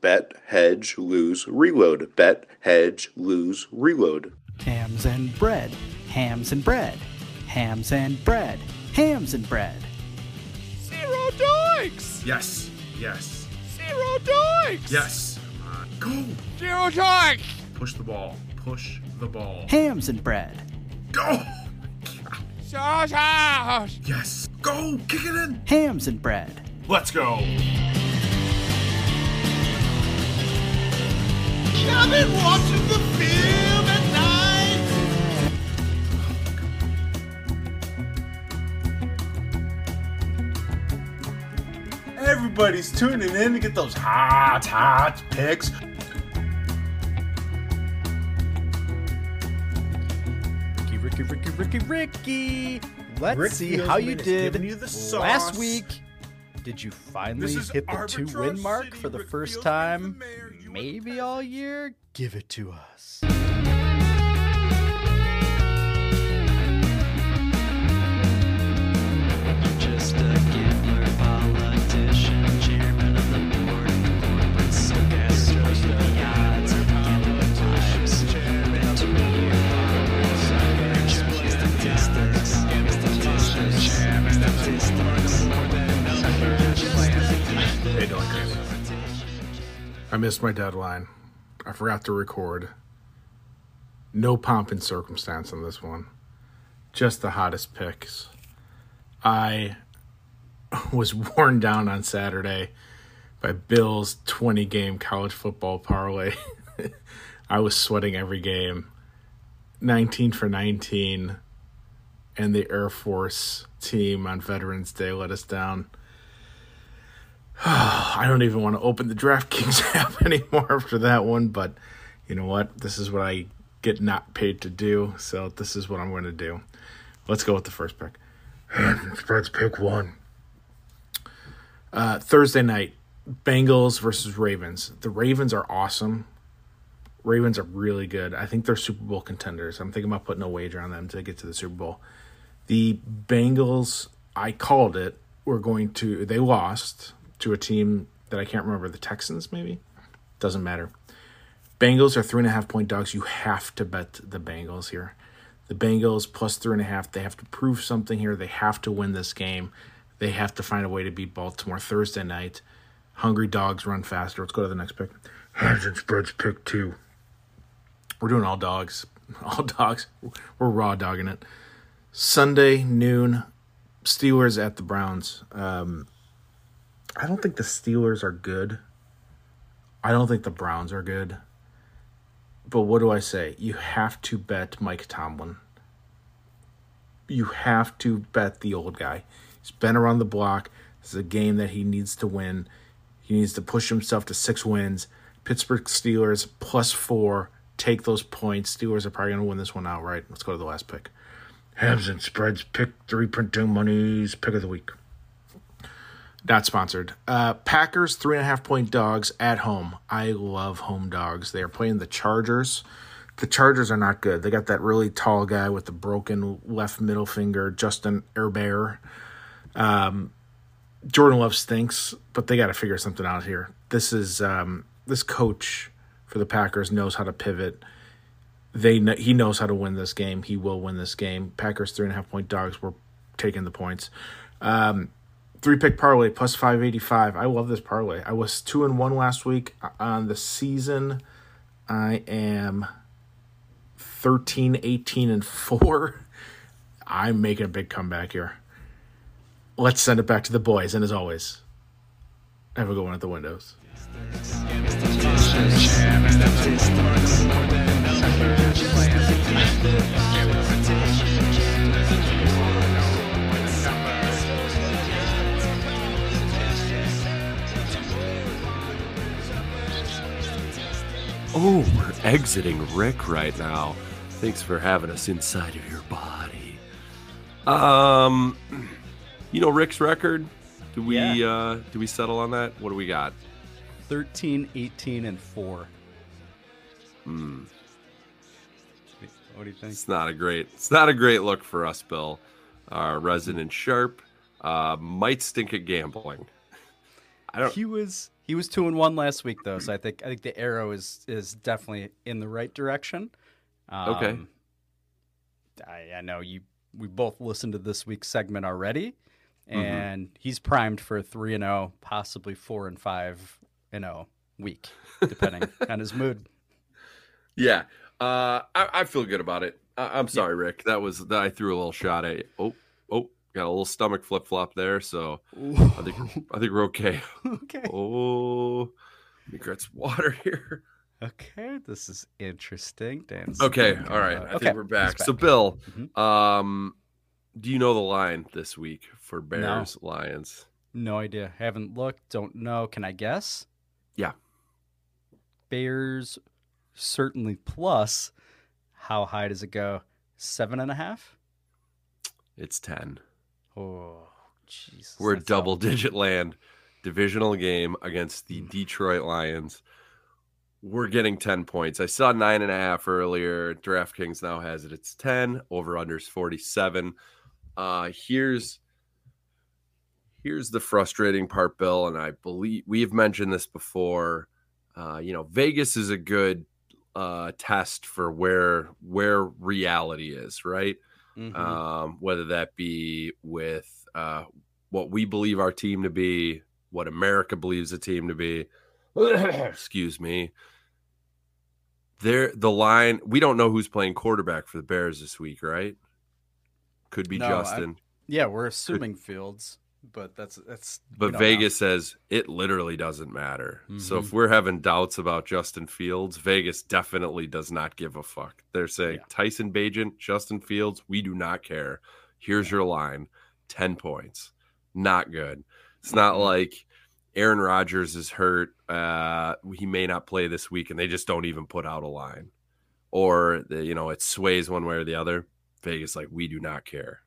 Bet, hedge, lose, reload. Bet, hedge, lose, reload. Hams and bread, hams and bread, hams and bread, hams and bread. Zero doinks. Yes, yes, Zero doinks. yes. Go! Zero doinks. Push the ball. Push the ball. Hams and bread. Go! Sausage. Yes! Go! Kick it in! Hams and bread. Let's go! I've watching the film everybody's tuning in to get those hot, hot picks. Ricky, Ricky, Ricky, Ricky, Ricky. Let's Rick see how you did you last week. Did you finally hit the two win mark City. for the Rick first Fields time? the mayor. Maybe all year? Give it to us. I missed my deadline. I forgot to record. No pomp and circumstance on this one. Just the hottest picks. I was worn down on Saturday by Bill's 20 game college football parlay. I was sweating every game. 19 for 19. And the Air Force team on Veterans Day let us down. I don't even want to open the DraftKings app anymore after that one, but you know what? This is what I get not paid to do, so this is what I'm going to do. Let's go with the first pick. Spreads pick one. Uh, Thursday night, Bengals versus Ravens. The Ravens are awesome. Ravens are really good. I think they're Super Bowl contenders. I'm thinking about putting a wager on them to get to the Super Bowl. The Bengals, I called it. We're going to. They lost to a team that I can't remember. The Texans, maybe. Doesn't matter. Bengals are three and a half point dogs. You have to bet the Bengals here. The Bengals plus three and a half. They have to prove something here. They have to win this game. They have to find a way to beat Baltimore Thursday night. Hungry dogs run faster. Let's go to the next pick. Hands and spreads pick two. We're doing all dogs. All dogs. We're raw dogging it. Sunday noon. Steelers at the Browns. Um, I don't think the Steelers are good. I don't think the Browns are good. But what do I say? You have to bet Mike Tomlin. You have to bet the old guy. He's been around the block. This is a game that he needs to win. He needs to push himself to six wins. Pittsburgh Steelers plus four. Take those points. Steelers are probably going to win this one outright. Let's go to the last pick. Hams and spreads. Pick three printing monies. Pick of the week. Not sponsored. Uh, Packers three and a half point dogs at home. I love home dogs. They are playing the Chargers. The Chargers are not good. They got that really tall guy with the broken left middle finger, Justin Herbert. Um, Jordan Love stinks, but they got to figure something out here. This is um, this coach for the Packers knows how to pivot. They kn- he knows how to win this game. He will win this game. Packers three and a half point dogs. We're taking the points. Um, three pick parlay plus 585 i love this parlay i was two and one last week on the season i am 13 18 and 4 i'm making a big comeback here let's send it back to the boys and as always have a good one at the windows Oh, we're exiting Rick right now. Thanks for having us inside of your body. Um, you know Rick's record. Do we Yeah. uh do we settle on that? What do we got? 13, 18, and 4. Hmm. What do you think? It's not a great. It's not a great look for us, Bill. Our resident sharp uh, might stink at gambling. I don't. He was he was two and one last week though, so I think I think the arrow is is definitely in the right direction. Um, Okay. I, I know you. We both listened to this week's segment already, Mhm. and he's primed for a three and zero, possibly four and five and zero week, depending on his mood. Yeah, uh, I, I feel good about it. I, I'm sorry, Rick. That was that I threw a little shot at you. Oh, oh, got a little stomach flip flop there. So I think I think we're okay. Okay. Oh, me get some water here. Okay, this is interesting. Dan's Okay, all right. I okay, think we're he's back. So, Bill, Mhm. um, do you know the line this week for Bears Lions? No idea. Haven't looked. Don't know. Can I guess? Yeah. Bears certainly plus. How high does it go? Seven and a half? It's 10. Oh, jeez. We're double digit land divisional game against the Detroit Lions. We're getting 10 points. I saw nine and a half earlier. DraftKings now has it. It's 10. Over unders 47. Uh here's here's the frustrating part, Bill, and I believe we've mentioned this before. Uh, you know, Vegas is a good uh test for where where reality is, right? Mhm. um, whether that be with uh, what we believe our team to be, what America believes the team to be. Excuse me. There, the line. We don't know who's playing quarterback for the Bears this week, right? Could be No, I- Justin, Yeah, we're assuming Fields, but that's that's. but don't know. Vegas says it literally doesn't matter. So if we're having doubts about Justin Fields, Vegas definitely does not give a fuck. They're saying Yeah. Tyson Bagent, Justin Fields, we do not care. Here's your line 10 points. Not good. It's not Mhm. like Aaron Rodgers is hurt. Uh, he may not play this week, and they just don't even put out a line. Or, the, you know, it sways one way or the other. Vegas, like, we do not care.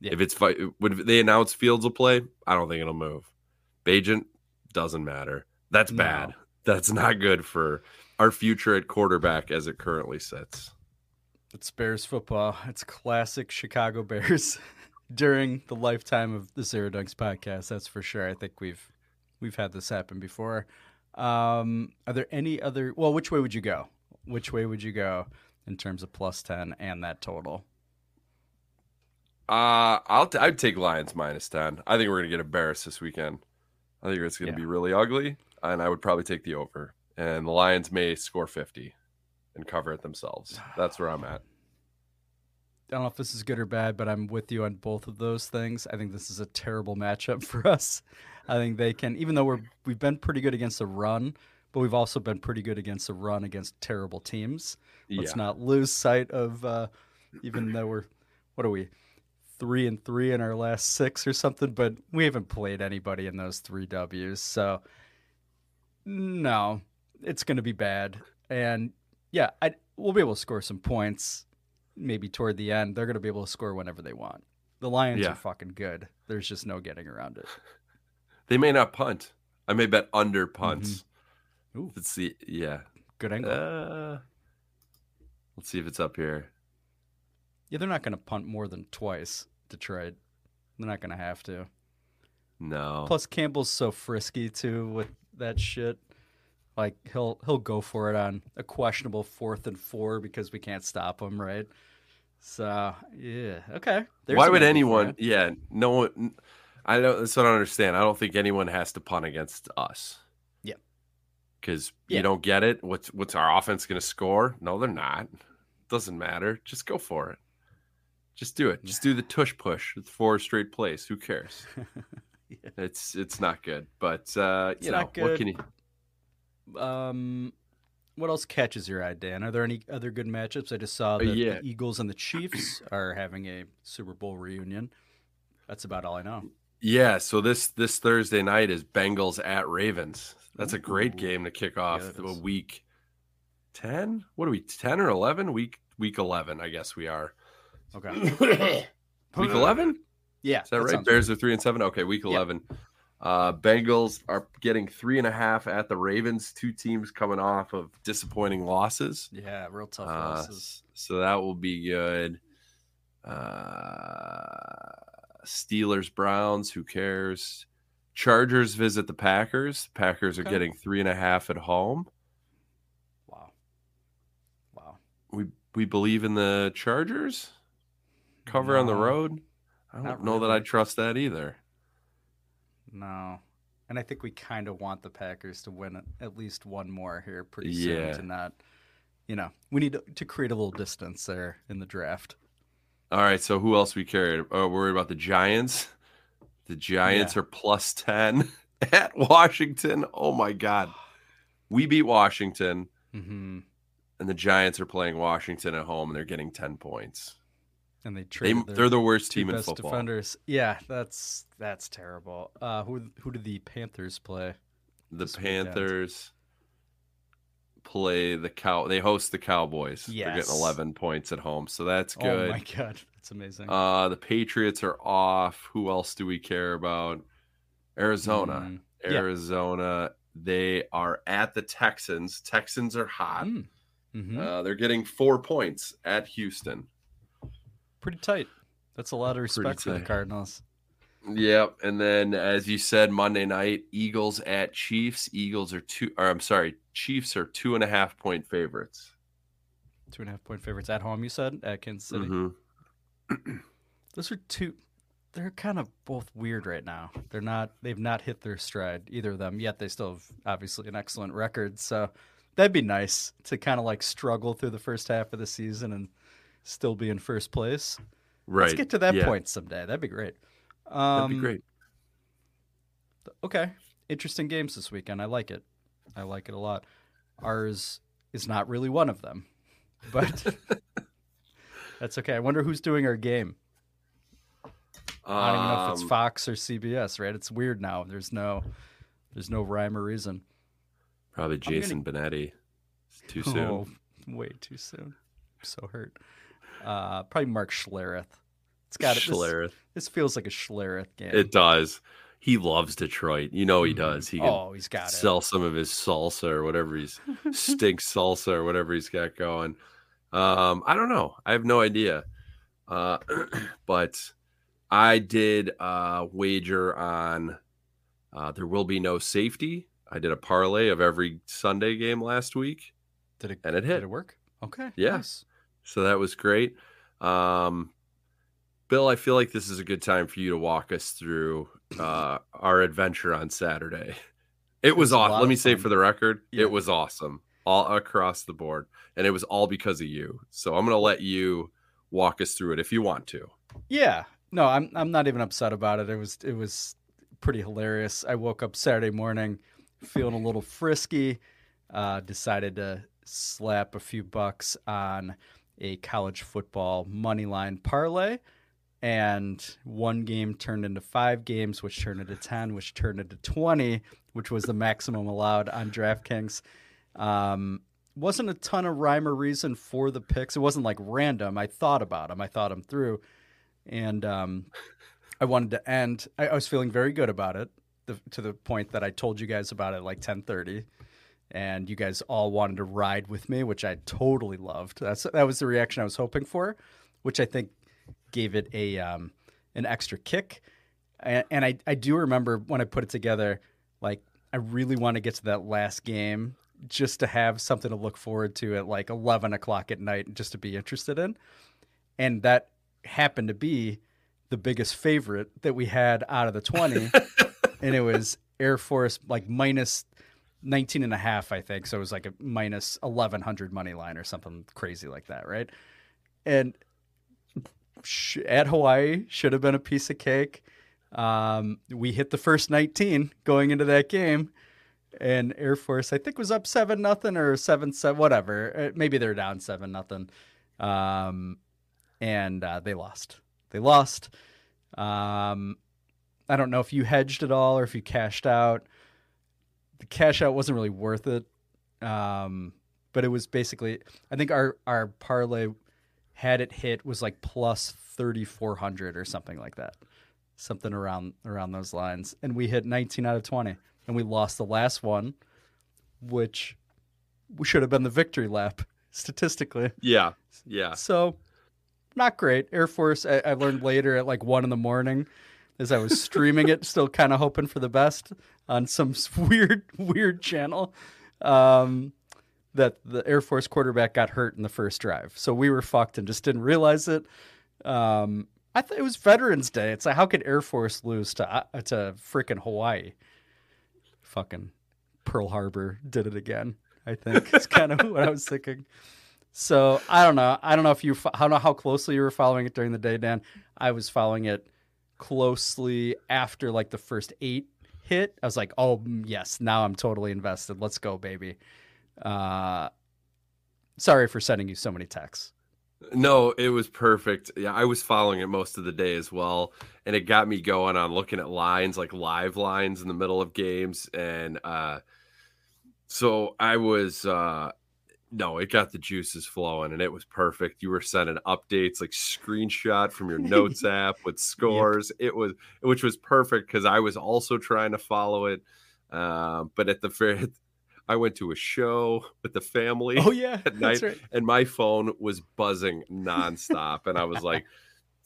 Yeah. If it's fight, when they announce Fields will play, I don't think it'll move. Bagent doesn't matter. That's No. bad. That's not good for our future at quarterback as it currently sits. It's Bears football. It's classic Chicago Bears during the lifetime of the Zero Doinks podcast. That's for sure. I think we've we've had this happen before. Um, are there any other? Well, which way would you go? Which way would you go in terms of plus ten and that total? Uh, I'll t- I'd take Lions minus ten. I think we're gonna get embarrassed this weekend. I think it's gonna Yeah. be really ugly, and I would probably take the over. And the Lions may score fifty and cover it themselves. That's where I'm at. I don't know if this is good or bad, but I'm with you on both of those things. I think this is a terrible matchup for us. I think they can, even though we're we've been pretty good against the run, but we've also been pretty good against the run against terrible teams. Let's Yeah. not lose sight of, uh, even though we're what are we, three and three in our last six or something, but we haven't played anybody in those three Ws. So no, it's going to be bad. And yeah, I we'll be able to score some points maybe toward the end. They're going to be able to score whenever they want. The Lions Yeah. are fucking good. There's just no getting around it. They may not punt. I may bet under punts. Mm-hmm. Ooh. Let's see. Yeah. Good angle. Uh, let's see if it's up here. Yeah, they're not going to punt more than twice, Detroit. They're not going to have to. No. Plus Campbell's so frisky too with that shit. Like he'll he'll go for it on a questionable fourth and four because we can't stop him, right? So yeah, okay. There's Why would anyone? Yeah, no one. I don't. That's what I don't understand. I don't think anyone has to punt against us. Yeah. Because Yeah. you don't get it. What's what's our offense going to score? No, they're not. Doesn't matter. Just go for it. Just do it. Just do the tush push with four straight plays. Who cares? It's it's not good. But uh, you know what can you? Um, what else catches your eye, Dan? Are there any other good matchups? I just saw Uh, yeah. the Eagles and the Chiefs are having a Super Bowl reunion. That's about all I know. Yeah. So this this Thursday night is Bengals at Ravens. That's a great game to kick off that the week ten. What are we? Ten or eleven? Week week eleven. I guess we are. Okay. Week eleven. Yeah, Is that, right? sounds Bears are three and seven. Okay, week Yeah. eleven. Uh, Bengals are getting three and a half at the Ravens. Two teams coming off of disappointing losses. Yeah, real tough Uh, losses. so that will be good. Uh, Steelers, Browns. Who cares? Chargers visit the Packers. Packers are Okay. getting three and a half at home. Wow. Wow. We we believe in the Chargers. Cover on the road. I don't know that I really. trust that either. No. And I think we kind of want the Packers to win at least one more here pretty soon Yeah. to not, you know, we need to, to create a little distance there in the draft. All right, so who else we carried? Oh, worried about the Giants. The Giants Yeah. are plus 10 at Washington. Oh my god. We beat Washington Mm-hmm. and the Giants are playing Washington at home and they're getting 10 points. And they They, traded their they're the worst team in best football. defenders. Yeah, that's that's terrible. Uh, who who did the Panthers play? The this weekend? Panthers play the cow. They host the Cowboys. They're getting 11 points at home, so that's good. Oh my god, that's amazing. Uh, the Patriots are off. Who else do we care about? Arizona. Mm, yeah. Arizona. They are at the Texans. Texans are hot. Mm, mhm. Uh, they're getting four points at Houston. Pretty tight. That's a lot of respect for the. Cardinals. Yep. And then, as you said, Monday night, Eagles at Chiefs. Eagles are two, or I'm sorry, Chiefs are two and a half point favorites. Two and a half point favorites at home. You said at Kansas City. Mhm. Those are two. They're kind of both weird right now. They're not. They've not hit their stride either of them yet. They still have obviously an excellent record. So that'd be nice to kind of like struggle through the first half of the season and still be in first place. Right. Let's get to that yeah. point someday. That'd be great. That'd Um, be great. Okay, interesting games this weekend. I like it. I like it a lot. Ours is not really one of them, but that's okay. I wonder who's doing our game. I don't even know if it's Um, Fox or CBS, right? It's weird now. There's no, there's no rhyme or reason. Probably gonna- Jason Benetti. It's too soon. Oh, way too soon. I'm so hurt. Uh, probably Mark Schlereth. It's got it. Schlereth. This, this feels like a Schlereth game. It does. He loves Detroit. You know he does. He can Oh, he's got it. sell some of his salsa or whatever he's stink salsa or whatever he's got going. Um, I don't know. I have no idea. Uh, but I did uh, wager on uh, there will be no safety. I did a parlay of every Sunday game last week. Did it? And it hit. Did it work? Okay. Yeah. So that was great. Um, Bill, I feel like this is a good time for you to walk us through uh, our adventure on Saturday. It was was awesome. Let me say for the record, Yeah. it was awesome all across the board. And it was all because of you. So I'm going to let you walk us through it if you want to. Yeah. No, I'm I'm not even upset about it. It was it was pretty hilarious. I woke up Saturday morning feeling a little frisky. Uh, decided to slap a few bucks on a college football money line parlay. And one game turned into five games, which turned into 10, which turned into 20, which was the maximum allowed on DraftKings. Um, wasn't a ton of rhyme or reason for the picks. It wasn't like random. I thought about them. I thought them through, and um, I wanted to end. I, I was feeling very good about it, the, to the point that I told you guys about it like ten thirty, and you guys all wanted to ride with me, which I totally loved. That's that was the reaction I was hoping for, which I think gave it a um, an extra kick. And, and I I do remember when I put it together, like I really want to get to that last game just to have something to look forward to at like 11 o'clock at night just to be interested in. And that happened to be the biggest favorite that we had out of the 20. and it was Air Force like minus 19 and a half, I think. So it was like a minus 1100 money line or something crazy like that. Right. And at Hawaii should have been a piece of cake. Um, we hit the first 19 going into that game and Air Force, I think, was up seven nothing or seven seven, whatever. Uh, Maybe they're down seven nothing, um, and uh, they lost. They lost. Um, I don't know if you hedged at all or if you cashed out. The cash out wasn't really worth it, um, but it was basically. I think our our parlay had it hit was like plus thirty four hundred or something like that, something around around those lines, and we hit nineteen out of twenty and we lost the last one, which we should have been the victory lap statistically. Yeah. Yeah. So, not great. Air Force, I, I learned later at like one in the morning as I was streaming it, still kind of hoping for the best on some weird, weird channel. Um, that the Air Force quarterback got hurt in the first drive. So we were fucked and just didn't realize it. Um, I thought it was Veterans Day. It's like, how could Air Force lose to, uh, to freaking Hawaii? fucking Pearl Harbor did it again. I think it's kind of what I was thinking. So I don't know. I don't know if you. I don't know how closely you were following it during the day, Dan. I was following it closely after like the first eight hit. I was like, oh mm, yes, now I'm totally invested. Let's go, baby. Uh, sorry for sending you so many texts. No, it was perfect. Yeah, I was following it most of the day as well, and it got me going on looking at lines, like live lines in the middle of games, and uh, so I was. Uh, no, it got the juices flowing, and it was perfect. You were sending updates, like screenshot from your notes app with scores. It was, which was perfect because I was also trying to follow it. Um, but at the fair, I went to a show with the family. Oh, yeah, at that's night, right. and my phone was buzzing nonstop, and I was like,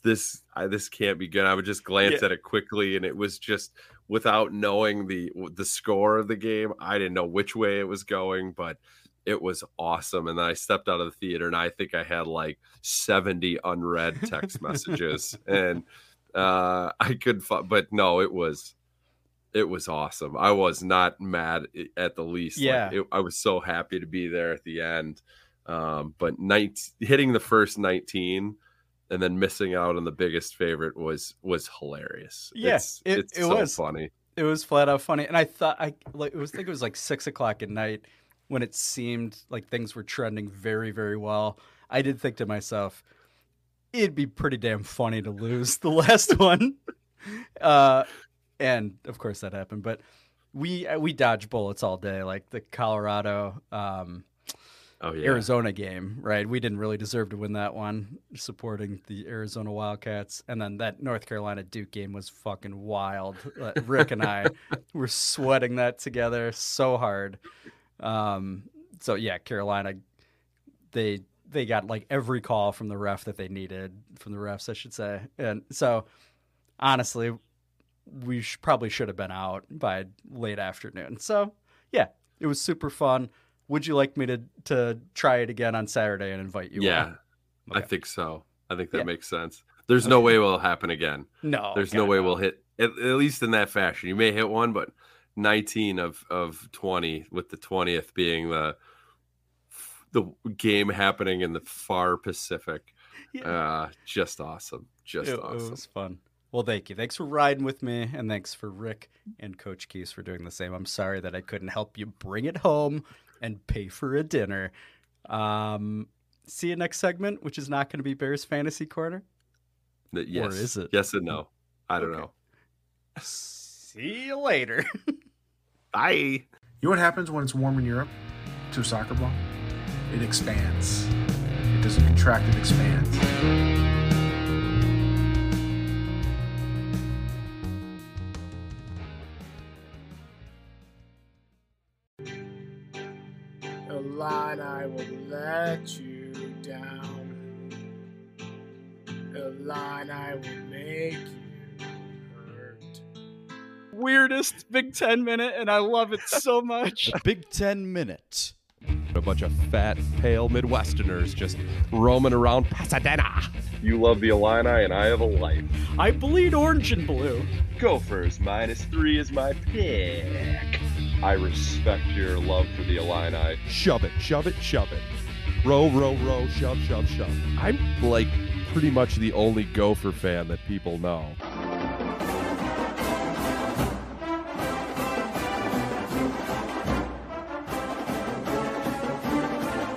"This, I, this can't be good." I would just glance Yeah. at it quickly, and it was just without knowing the the score of the game. I didn't know which way it was going, but it was awesome. And then I stepped out of the theater, and I think I had like seventy unread text messages, and uh, I could, fi- but no, it was. It was awesome. I was not mad at the least. Like, Yeah. it- I was so happy to be there at the end. Um, but night hitting the first 19 and then missing out on the biggest favorite was was hilarious. Yeah, it- it's it so was. funny. It was flat out funny, and I thought I like it was. I think it was like six o'clock at night when it seemed like things were trending very, very well. I did think to myself, it'd be pretty damn funny to lose the last one, uh, and of course that happened. But we uh, we dodged bullets all day, like the Colorado. Um, Oh yeah. Arizona game, right? We didn't really deserve to win that one, supporting the Arizona Wildcats. And then that North Carolina Duke game was fucking wild. Rick and I were sweating that together so hard. Um, so yeah, Carolina, they they got like every call from the ref that they needed from the refs, I should say. And so honestly, we sh- probably should have been out by late afternoon. So yeah, it was super fun. Would you like me to to try it again on Saturday and invite you? yeah. on? I think so. I think that Yeah. makes sense. There's no way it'll happen again. No, There's God, no way no. we'll hit at, at least in that fashion. You may hit one, but 19 of of 20 with the 20th being the the game happening in the far Pacific. Uh just awesome. Just it, awesome. it was fun. Well, thank you. Thanks for riding with me, and thanks for Rick and Coach Keys for doing the same. I'm sorry that I couldn't help you bring it home and pay for a dinner. Um, see you next segment, which is not going to be Bears Fantasy Corner. Yes. is it? Yes and no. I don't know. See you later. Bye. You know what happens when it's warm in Europe to a soccer ball? It expands. It doesn't contract, it expands. The line I will let you down. The line I will Weirdest Big Ten minute, and I love it so much. Big Ten Minute. A bunch of fat, pale Midwesterners just roaming around Pasadena. You love the Illini and I have a life. I bleed orange and blue. Gophers minus three is my pick. I respect your love for the Illini. Shove it, shove it, shove it. Row, row, row, shove, shove, shove. I'm like pretty much the only Gopher fan that people know.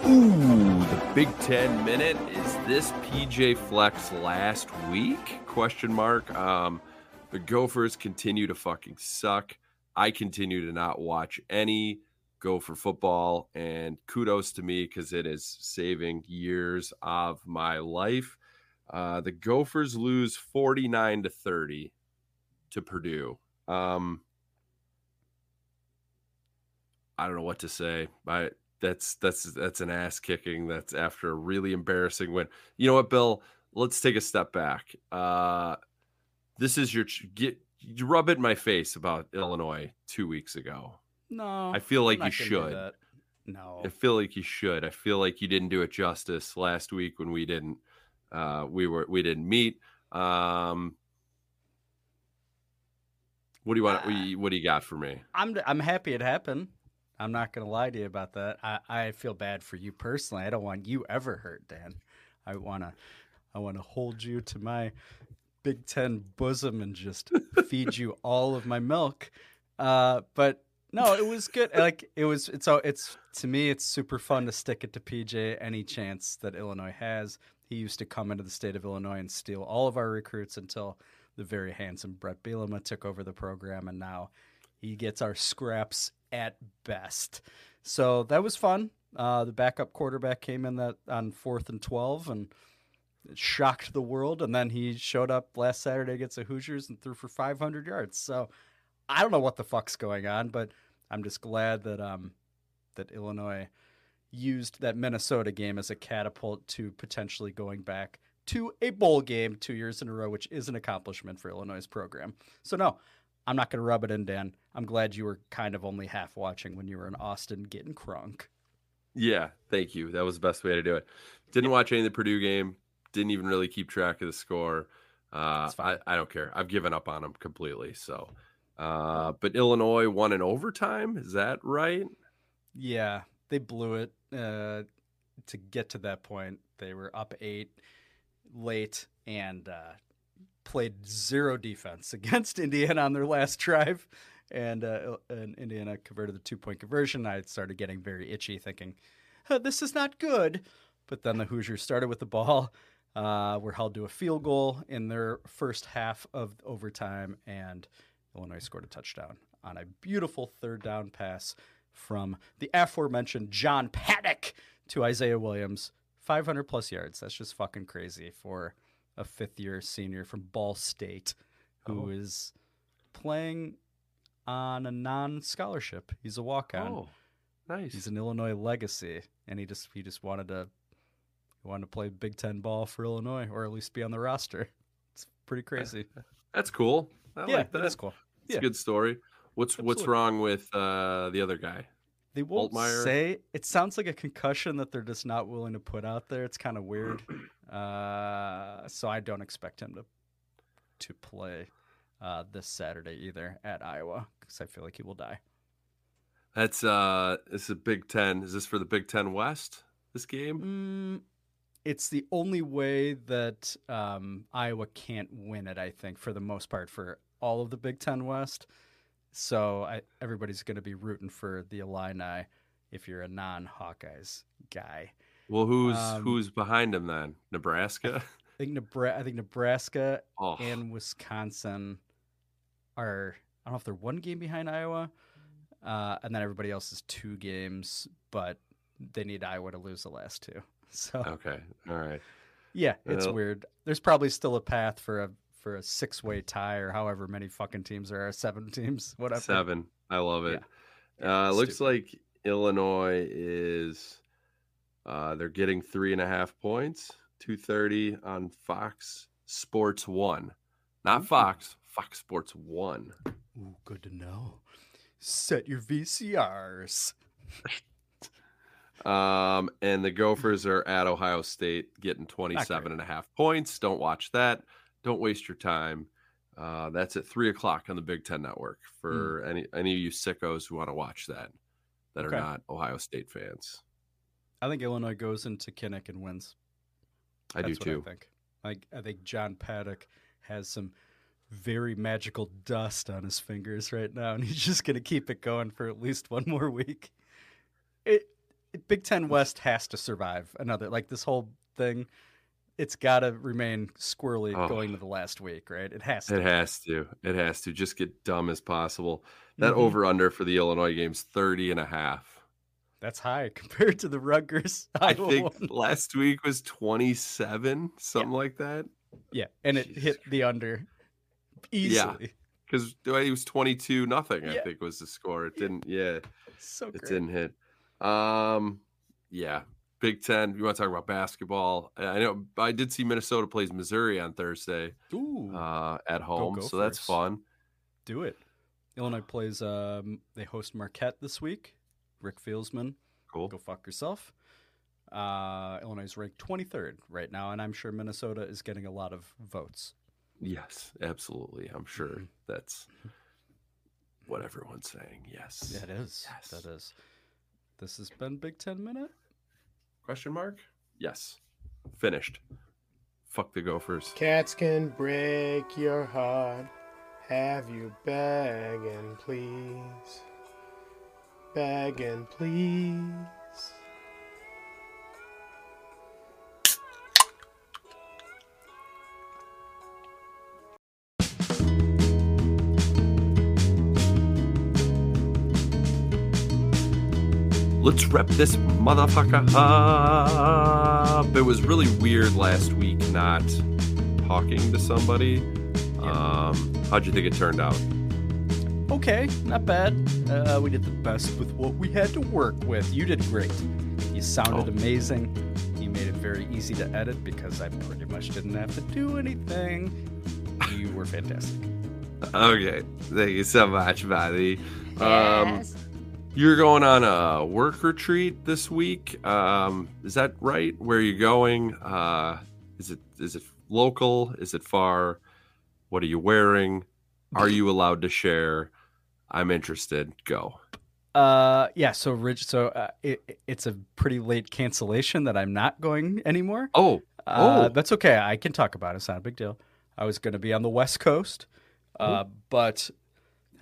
Ooh, the Big Ten minute is this PJ Fleck's last week? Question mark. Um, the Gophers continue to fucking suck. I continue to not watch any Gopher football, and kudos to me because it is saving years of my life. Uh, the Gophers lose forty nine to thirty to Purdue. Um, I don't know what to say. I that's that's that's an ass kicking. That's after a really embarrassing win. You know what, Bill? Let's take a step back. Uh, this is your get you rub it in my face about Illinois two weeks ago. No, I feel like you not gonna do should. No, I feel like you should. I feel like you didn't do it justice last week when we didn't. Uh, we were we didn't meet. Um, what do you want? you- what do you got for me? I'm I'm happy it happened. I'm not gonna lie to you about that. I, I feel bad for you personally. I don't want you ever hurt, Dan. I wanna I wanna hold you to my Big Ten bosom and just feed you all of my milk. Uh, but no, it was good. Like it was. It's so it's to me. It's super fun to stick it to PJ any chance that Illinois has. He used to come into the state of Illinois and steal all of our recruits until the very handsome Brett Bielema took over the program, and now he gets our scraps at best. So that was fun. Uh, the backup quarterback came in that on fourth and twelve and it shocked the world. And then he showed up last Saturday against the Hoosiers and threw for 500 yards. So I don't know what the fuck's going on, but I'm just glad that um that Illinois used that Minnesota game as a catapult to potentially going back to a bowl game two years in a row, which is an accomplishment for Illinois' program. So no, I'm not going to rub it in, Dan. I'm glad you were kind of only half watching when you were in Austin getting crunk. Yeah, thank you. That was the best way to do it. Didn't watch any of the Purdue game. Didn't even really keep track of the score. Uh, I, I don't care. I've given up on them completely. So, uh, but Illinois won in overtime. Is that right? Yeah, they blew it uh, to get to that point. They were up eight late and uh, played zero defense against Indiana on their last drive. And, uh, and Indiana converted the two point conversion. I started getting very itchy, thinking, "Huh, this is not good. But then the Hoosiers started with the ball, uh, were held to a field goal in their first half of overtime, and Illinois scored a touchdown on a beautiful third down pass from the aforementioned John Paddock to Isaiah Williams. 500 plus yards. That's just fucking crazy for a fifth year senior from Ball State who is Oh. playing on a non scholarship. He's a walk on. Oh, nice. He's an Illinois legacy, and he just he just wanted to he wanted to play Big Ten ball for Illinois, or at least be on the roster. It's pretty crazy. That's cool. I Yeah, like that. that's cool. It's Yeah. a good story. What's what's wrong with uh, the other guy? They won't Altmyer? say. It sounds like a concussion that they're just not willing to put out there. It's kind of weird. Uh, so I don't expect him to to play uh, this Saturday either at Iowa because I feel like he will die. That's uh, is a Big Ten. Is this for the Big Ten West? This game? Mm, it's the only way that um, Iowa can't win it. I think for the most part for all of the Big Ten West. So I, everybody's going to be rooting for the Illini if you're a non-Hawkeyes guy. Well, who's Um, who's behind him then? Nebraska. I think Nebraska, I think Nebraska Oh. and Wisconsin are. I don't know if they're one game behind Iowa, uh, and then everybody else is two games, but they need Iowa to lose the last two. So Okay, all right. yeah, it's Well- weird. There's probably still a path for a for a six way tie or however many fucking teams there are, seven teams, whatever. Seven. I love it. uh, it looks like Illinois is uh, they're getting three and a half points, two thirty on Fox Sports One, not Fox. Fox Sports One. Ooh, good to know. Set your VCRs. Um, and the Gophers are at Ohio State getting 27 and a half points. Don't watch that. Don't waste your time. Uh, that's at three o'clock on the Big Ten Network for any any of you sickos who want to watch that that Okay. are not Ohio State fans. I think Illinois goes into Kinnick and wins. I do That's what too. I think. Like I think John Paddock has some very magical dust on his fingers right now, and he's just gonna keep it going for at least one more week. It, it- Big Ten West has to survive another like this whole thing. It's got to remain squirrely Oh. going to the last week, right? It has to. It has to. It has to just get dumb as possible. That Mhm. over under for the Illinois game's 30 and a half. That's high compared to the Rutgers. I think one. last week was 27, something like that. Yeah, and it hit the under easily. Because it was 22 nothing, I Yeah. think was the score. It didn't, yeah. So It didn't hit. Um, yeah. Big Ten. You want to talk about basketball? I know I did see Minnesota plays Missouri on Thursday Ooh. uh, at home, so that's fun. Do it. Illinois plays. Um, they host Marquette this week. Rick Fieldsman. Cool. Go fuck yourself. Uh, Illinois is ranked 23rd right now, and I'm sure Minnesota is getting a lot of votes. Yes, absolutely. I'm sure Mm-hmm. that's what everyone's saying. Yes. That is. That is. This has been Big Ten Minute. Question mark? Yes. Finished. Fuck the Gophers. Cats can break your heart. Have you begging, please? begging, please. let's rep this motherfucker up. It was really weird last week not talking to somebody. Um, how'd you think it turned out? Okay, not bad. Uh, we did the best with what we had to work with. You did great. You sounded Oh. amazing. You made it very easy to edit because I pretty much didn't have to do anything. You were fantastic. Okay, thank you so much, buddy. Yes. Um, you're going on a work retreat this week. Um, is that right? Where are you going? Uh, is it is it local? Is it far? What are you wearing? Are you allowed to share? I'm interested. Go. Uh, yeah. So, Rich. So, uh, it, it's a pretty late cancellation that I'm not going anymore. Oh, Uh, oh. that's okay. I can talk about it. It's not a big deal. I was going to be on the West Coast, uh, but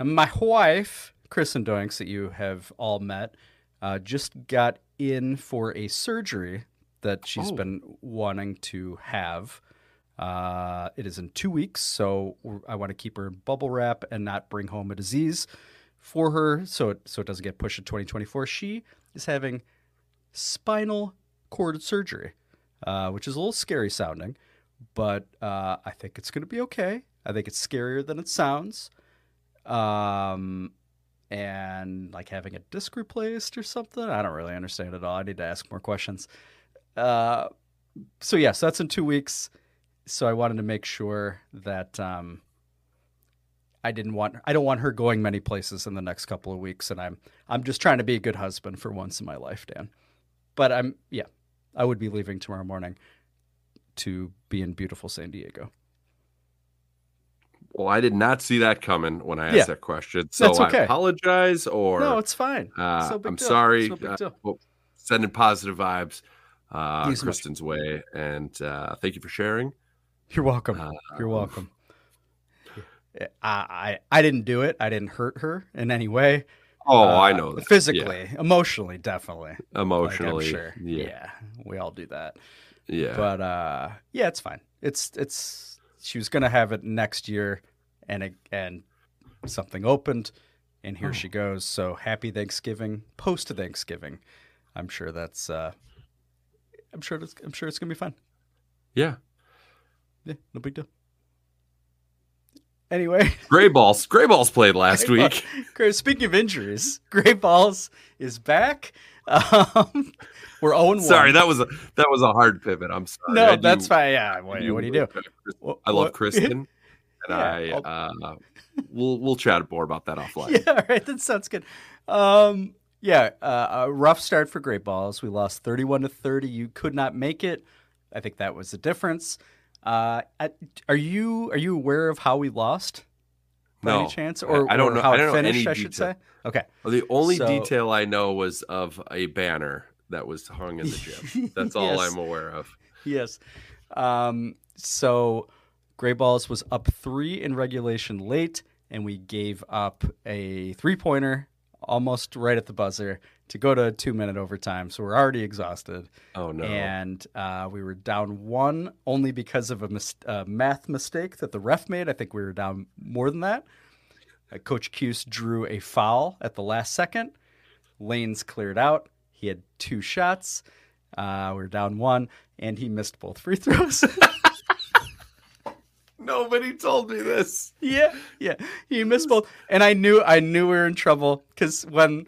my wife, Kristen Doinks, that you have all met, uh, just got in for a surgery that she's Oh. been wanting to have. Uh, it is in two weeks, so I want to keep her in bubble wrap and not bring home a disease for her, so it, so it doesn't get pushed to 2024. She is having spinal cord surgery, uh, which is a little scary sounding, but uh, I think it's going to be okay. I think it's scarier than it sounds. Um, and like having a disc replaced or something. I don't really understand it all. I need to ask more questions. Uh, so yes, that's in two weeks. So I wanted to make sure that um, I didn't want I don't want her going many places in the next couple of weeks, and I'm I'm just trying to be a good husband for once in my life, Dan. But I'm yeah, I would be leaving tomorrow morning to be in beautiful San Diego. Well, I did not see that coming when I asked Yeah. that question, so That's okay. I apologize. Or No, it's fine. Uh, It's no I'm deal. sorry. No uh, well, sending positive vibes, uh. Kristen's way, and uh, thank you for sharing. You're welcome. You're welcome. I, I I didn't do it. I didn't hurt her in any way. Oh, Uh, I know that. Physically, emotionally, definitely. Like, Emotionally, sure. yeah. we all do that. Yeah. But uh, yeah, it's fine. It's it's she was gonna have it next year, and it, and something opened, and here Oh. she goes. So happy Thanksgiving, post Thanksgiving. I'm sure that's. Uh, I'm sure it's. I'm sure it's gonna be fun. Yeah. Yeah, no big deal. Anyway, Gray balls. Gray balls played last Gray week. Gray- Speaking of injuries, Gray Balls is back. Um, we're 0 1. Sorry, that was a that was a hard pivot. I'm sorry. No, I do- that's fine. Yeah, what, what do you do? I love Kristen, and Yeah, I uh, we'll we'll chat more about that offline. Yeah, all right. That sounds good. Um, yeah, uh, a rough start for Great Balls. We lost 31 to 30. You could not make it. I think that was the difference. Uh, I- are you are you aware of how we lost? By No, any chance, I- or I don't or know. how I don't know finished? any I should detail. say. Okay. The only So- detail I know was of a banner that was hung in the gym. That's all Yes. I'm aware of. yes. Um, so Gray Balls was up three in regulation late, and we gave up a three pointer almost right at the buzzer to go to two minute overtime. So we're already exhausted. Oh no! And uh, we were down one only because of a mis- uh, math mistake that the ref made. I think we were down more than that. Uh, Coach Cuse drew a foul at the last second. Lanes cleared out. He had two shots. Uh, we were down one, and he missed both free throws. Nobody told me this. yeah, yeah, he missed both, and I knew I knew we were in trouble because when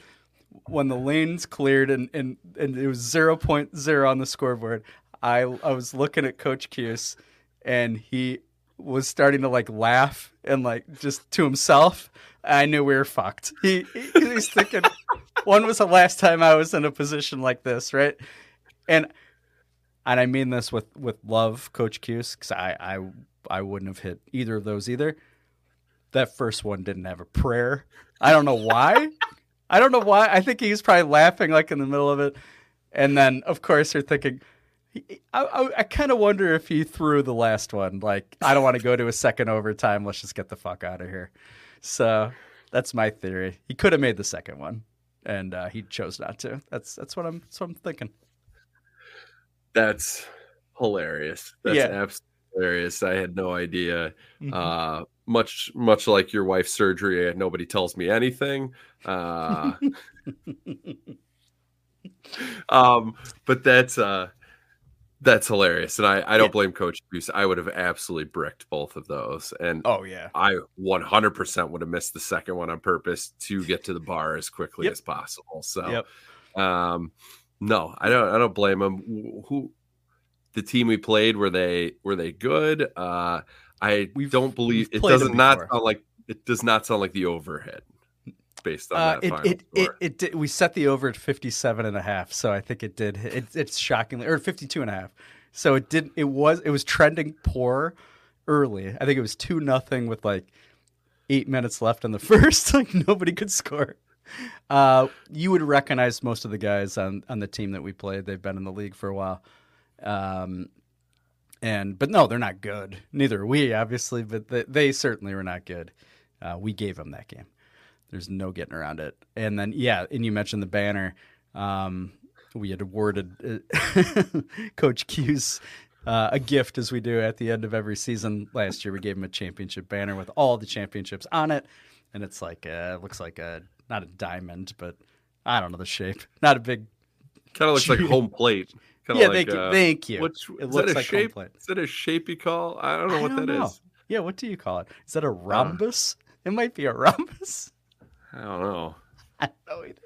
when the lanes cleared and and and it was zero point zero on the scoreboard, I I was looking at Coach Cuse, and he was starting to like laugh and like just to himself. I knew we were fucked. He, he he's thinking, when was the last time I was in a position like this, right? And and I mean this with with love, Coach Cuse, because I I I wouldn't have hit either of those either. That first one didn't have a prayer. I don't know why. I don't know why. I think he's probably laughing like in the middle of it, and then of course you're thinking. I, I, I kind of wonder if he threw the last one. Like, I don't want to go to a second overtime. Let's just get the fuck out of here. So that's my theory. He could have made the second one, and uh, he chose not to. That's that's what I'm. That's what I'm thinking. That's hilarious. That's Yeah. absolutely hilarious. I had no idea. Mhm. Uh, much much like your wife's surgery, nobody tells me anything. Uh, um, but that's uh, that's hilarious, and I I don't Yeah. blame Coach Buse. I would have absolutely bricked both of those, and Oh yeah. I 100% would have missed the second one on purpose to get to the bar as quickly Yep. as possible. So, Yep. um, no, I don't. I don't blame them. Who the team we played were they were they good? Uh, I don't believe it does not sound like it does not sound like the overhead based on Uh, that it, final it, it, it did, we set the over at 57 and a half so i think it did it, it's shockingly or 52 and a half. So it did it was it was trending poor early. I think it was 2 nothing with like eight minutes left in the first like nobody could score. Uh, you would recognize most of the guys on, on the team that we played. They've been in the league for a while. Um, and but no they're not good neither are we obviously but they, they certainly were not good uh, we gave them that game there's no getting around it. And then, yeah, and you mentioned the banner. Um, we had awarded uh, Coach Cuse uh, a gift, as we do at the end of every season. Last year, we gave him a championship banner with all the championships on it, and it's like uh, it looks like a not a diamond, but I don't know the shape. Not a big. Kind of looks like home plate. Kinda Yeah, like, thank you- uh, thank you. Which, It is looks that a home shape? plate. Is that a shape you call? I don't know I what don't that is. know. Yeah, what do you call it? Is that a rhombus? it might be a rhombus. I don't know. I don't know either.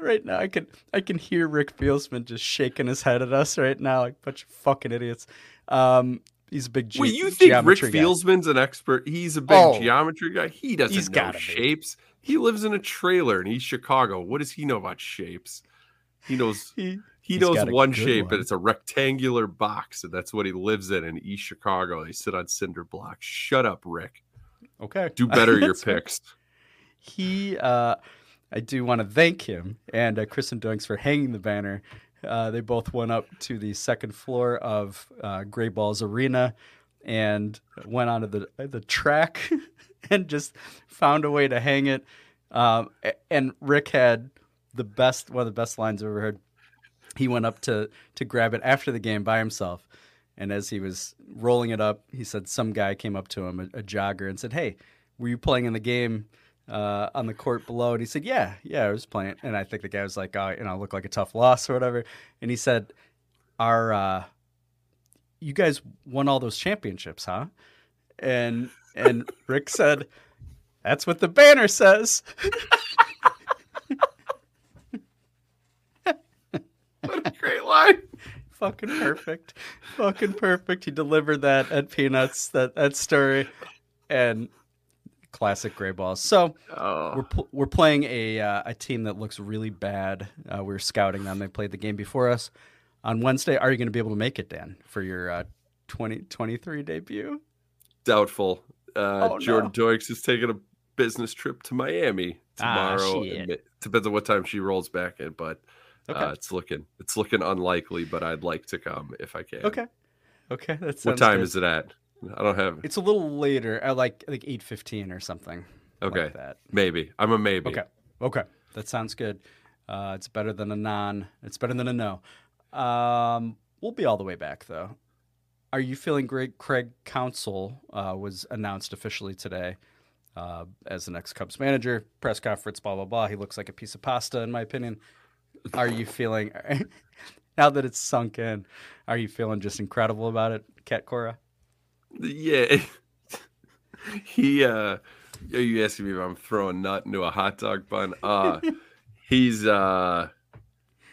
Right now, I can I can hear Rick Fieldsman just shaking his head at us right now, like a bunch of fucking idiots. Um, he's a big. Ge- Wait, you think Rick guy. Fieldsman's an expert? He's a big Oh. geometry guy. He doesn't He's know gotta be. shapes. He lives in a trailer in East Chicago. What does he know about shapes? He knows He, he knows one shape, one. and it's a rectangular box, and that's what he lives in in East Chicago. They sit on cinder blocks. Shut up, Rick. Okay, Do better your That's picks. He, uh, I do want to thank him and uh, Kristen Doinks for hanging the banner. Uh, they both went up to the second floor of uh, Gray Balls Arena and went onto the the track and just found a way to hang it. Um, and Rick had the best, one of the best lines I've ever heard. He went up to to grab it after the game by himself, and as he was rolling it up, he said some guy came up to him, a, a jogger, and said, "Hey, were you playing in the game uh, on the court below?" And he said, "Yeah, yeah, I was playing." And I think the guy was like, "Oh, you know, look like a tough loss or whatever." And he said, "Our, uh, you guys won all those championships, huh?" And and Rick said, "That's what the banner says." What a great line. Fucking perfect. Fucking perfect. He delivered that at Peanuts, that, that story. And classic gray balls. So Oh. we're, pl- we're playing a, uh, a team that looks really bad. Uh, We're scouting them. They played the game before us. On Wednesday, are you going to be able to make it, Dan, for your uh, 2023 debut? Doubtful. Uh, Oh, Jordan no. Doinks is taking a business trip to Miami Ah, tomorrow. it depends on what time she rolls back in, but Okay. uh, it's looking it's looking unlikely. But I'd like to come if I can. Okay. Okay. That What time good. is it at? I don't have. It's a little later, at like like 8.15 or something. Okay, Like that. maybe I'm a maybe. Okay. Okay. That sounds good. Uh, it's better than a non. It's better than a no. Um, we'll be all the way back though. Are you feeling great? Craig Counsell uh, was announced officially today uh, as the next Cubs manager. Press conference, blah blah blah. He looks like a piece of pasta, in my opinion. Are you feeling now that it's sunk in? Are you feeling just incredible about it, Cat Cora? Yeah. he uh are you asking me if I'm throwing nut into a hot dog bun? Uh he's uh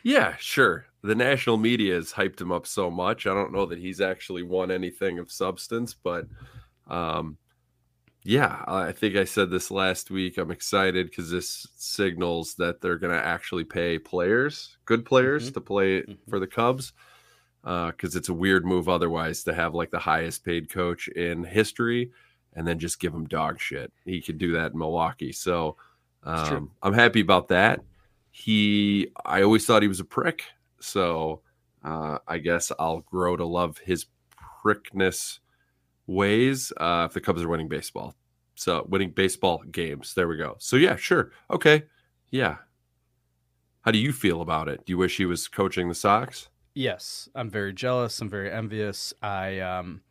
yeah, sure. The national media has hyped him up so much. I don't know that he's actually won anything of substance, but um yeah, I think I said this last week. I'm excited because this signals that they're going to actually pay players, good players, to play for the Cubs. Because it's a weird move otherwise to have like the highest paid coach in history and then just give him dog shit. He could do that in Milwaukee. So um, I'm happy about that. He, I always thought he was a prick. So uh, I guess I'll grow to love his prickness ways uh, if the Cubs are winning baseball. So winning baseball games. There we go. So yeah, sure. Okay. Yeah. How do you feel about it? Do you wish he was coaching the Sox? Yes, I'm very jealous. I'm very envious. I um,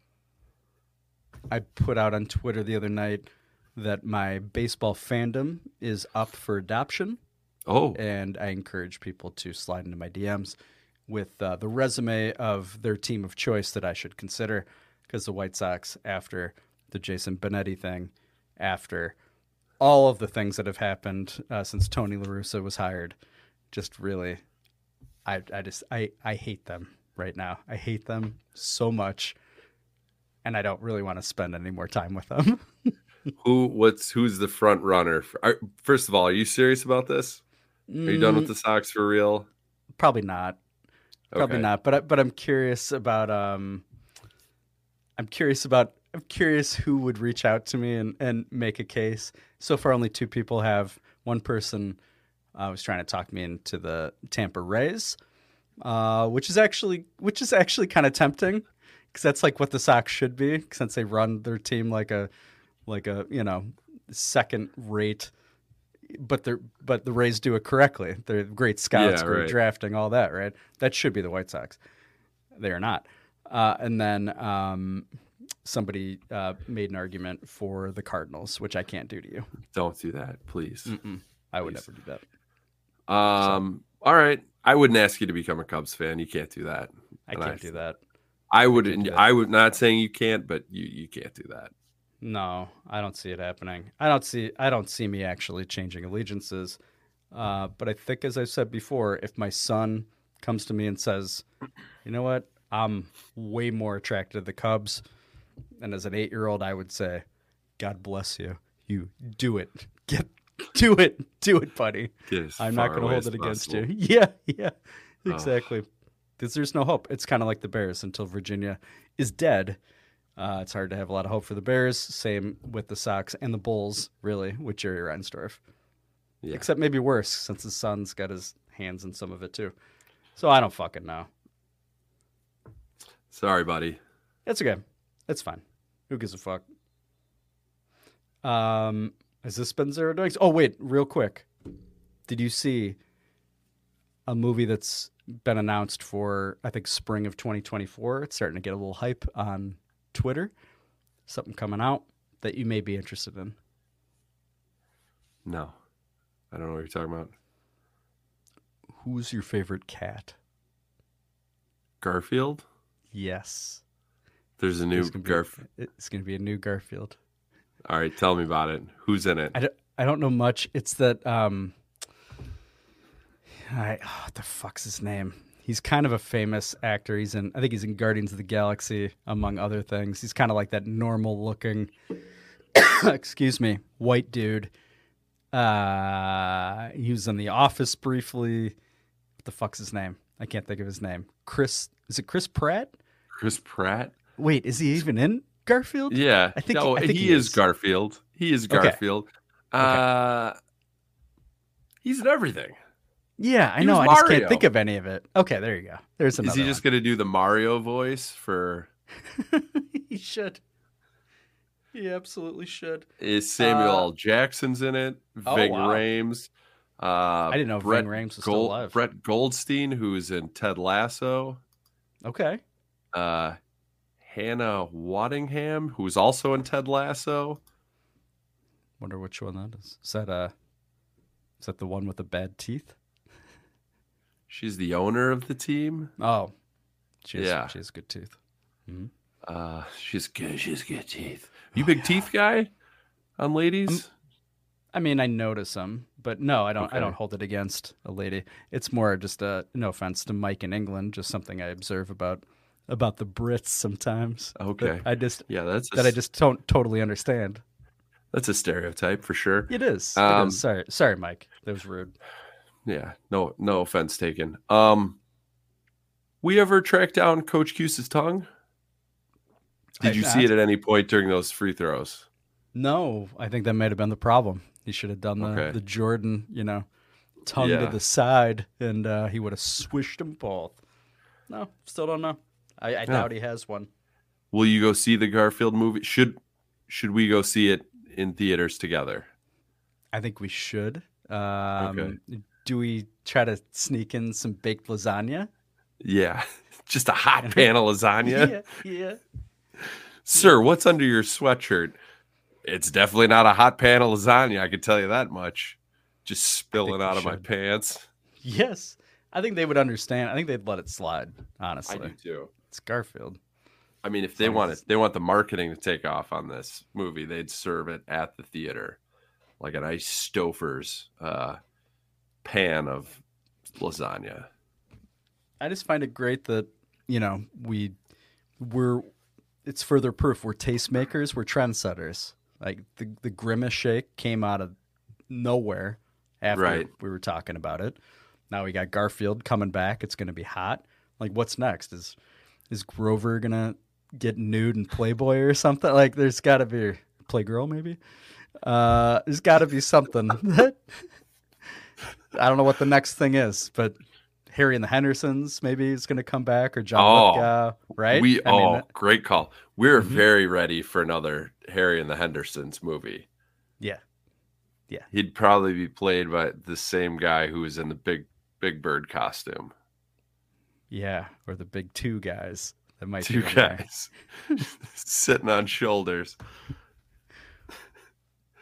I put out on Twitter the other night that my baseball fandom is up for adoption. Oh. and I encourage people to slide into my DMs with uh, the resume of their team of choice that I should consider because the White Sox, after the Jason Benetti thing, after all of the things that have happened uh, since Tony La Russa was hired, just really, I, I just, I, I hate them right now. I hate them so much. And I don't really want to spend any more time with them. Who? What's who's the front runner? For, are, first of all, are you serious about this? Are you done with Mm, the Sox for real? Probably not. Probably Okay. not. But but I'm curious about um. I'm curious about. I'm curious who would reach out to me and and make a case. So far, only two people have. One person uh, was trying to talk me into the Tampa Rays, uh, which is actually which is actually kind of tempting because that's like what the Sox should be since they run their team like a like a you know second rate but they're but the Rays do it correctly. They're great scouts, Yeah, great right. drafting, all that, right? That should be the White Sox. They are not. Uh, and then um, somebody uh, made an argument for the Cardinals, which I can't do to you. Don't do that, please. Mm-mm. I would never do that. Um. All right. I wouldn't ask you to become a Cubs fan. You can't do that. I And can't do that. I would. can't. I would not saying you can't, but you you can't do that. No, I don't see it happening. I don't see I don't see me actually changing allegiances. Uh, but I think, as I said before, if my son comes to me and says, "You know what? I'm way more attracted to the Cubs," and as an eight-year-old, I would say, "God bless you. You do it. Get do it. Do it, buddy. I'm not going to hold it against possible. you." Yeah, yeah, exactly. Because there's no hope. It's kind of like the Bears until Virginia is dead. Uh, it's hard to have a lot of hope for the Bears. Same with the Sox and the Bulls, really, with Jerry Reinsdorf. Yeah. Except maybe worse, since his son's got his hands in some of it too. So I don't fucking know. Sorry, buddy. It's okay. It's fine. Who gives a fuck? Um, has this been Zero Doinks? Oh wait, real quick. Did you see a movie that's been announced for I think spring of 2024? It's starting to get a little hype on Twitter. Something coming out that you may be interested in. No, I don't know what you're talking about. Who's your favorite cat? Garfield. Yes. There's a new It's be- It's going to be a new Garfield. All right, tell me about it. Who's in it? I don't, I don't know much. It's that um I oh, what the fuck's his name? He's kind of a famous actor. He's in I think he's in Guardians of the Galaxy among other things. He's kind of like that normal looking excuse me, white dude. Uh he was in The Office briefly. What the fuck's his name? I can't think of his name. Chris is it Chris Pratt? Chris Pratt. Wait, is he even in Garfield? Yeah, I think no, I think he, is Garfield. He is Okay. Garfield. Uh, he's in everything. Yeah, I He know. I just can't think of any of it. Okay, there you go. There's another. Is he just going to do the Mario voice for? he should. He absolutely should. Is Samuel Uh, L. Jackson's in it? Oh, Ving wow. Rhames. Uh, I didn't know Ving Brett Rhames was still alive. Brett Goldstein, who's in Ted Lasso. Okay. Uh, Hannah Waddingham, who's also in Ted Lasso. Wonder which one that is. Is that uh is that the one with the bad teeth? She's the owner of the team. Oh. She has, Yeah. she has good teeth. Mhm. Uh, she's good. She's good teeth. You big teeth guy on ladies? I mean, I notice them, but no, I don't. I don't hold it against a lady. It's more just a no offense to Mike in England, just something I observe about about the Brits sometimes. Okay. I just Yeah, that's a I just don't totally understand. That's a stereotype for sure. It is. Um, is. Sorry, sorry, Mike. That was rude. Yeah, no, no offense taken. Um, we ever track down Coach Cuse's tongue? Did I've you see it at any point during those free throws? No, I think that might have been the problem. He should have done the, Okay. the Jordan, you know, tongue Yeah. to the side, and uh, he would have swished them both. No, still don't know. I, I doubt he has one. Will you go see the Garfield movie? Should should we go see it in theaters together? I think we should. Um, Do we try to sneak in some baked lasagna? Yeah, just a hot pan of lasagna. yeah, yeah. Sir, what's under your sweatshirt? It's definitely not a hot pan of lasagna. I can tell you that much. just spilling out of my pants. Yes, I think they would understand. I think they'd let it slide. Honestly, I Honestly, do too. It's Garfield. I mean, if they want it, they want the marketing to take off on this movie, they'd serve it at the theater, like a nice Stouffer's uh, pan of lasagna. I just find it great that you know we we're it's further proof we're tastemakers, we're trendsetters. Like the the grimace shake came out of nowhere after Right. we were talking about it. Now we got Garfield coming back. It's going to be hot. Like what's next? Is is Grover to get nude in Playboy or something? Like there's got to be Playgirl maybe. Uh there's got to be something that I don't know what the next thing is, but Harry and the Hendersons maybe is going to come back or John Oh, Lithgow, right? We I mean, oh, Mm-hmm. great call. We're very ready for another Harry and the Hendersons movie. yeah. Yeah. He'd probably be played by the same guy who was in the big Big Bird costume. Yeah, or the big two guys that might Two be guys sitting on shoulders.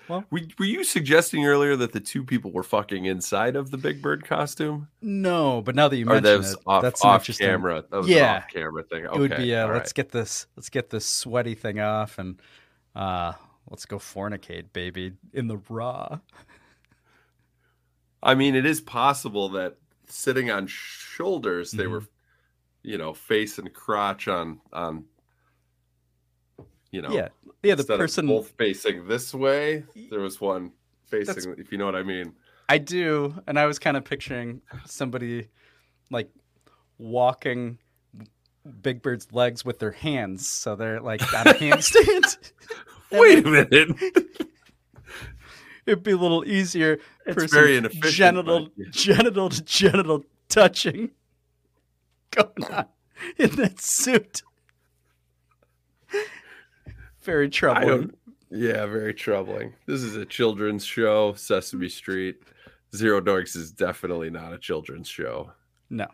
Well- were, were you suggesting earlier that the two people were fucking inside of the Big Bird costume? No, but now that you that mention was it, off, that's off camera. That was yeah, off camera thing. it would be. Uh, all let's right. get this. Let's get this sweaty thing off, and uh, let's go fornicate, baby, in the raw. I mean, it is possible that sitting on shoulders, they were, Mm-hmm. You know, face and crotch on on. You know, Yeah. Yeah, the person- both facing this way. There was one facing, That's- if you know what I mean. I do, and I was kind of picturing somebody like walking Big Bird's legs with their hands, so they're like on a handstand. Wait a minute. It'd be a little easier. It's for very some inefficient, Genital, but- genital to genital touching going on in that suit. Very troubling. Yeah, very troubling. This is a children's show, Sesame Street. Zero Doinks is definitely not a children's show. No,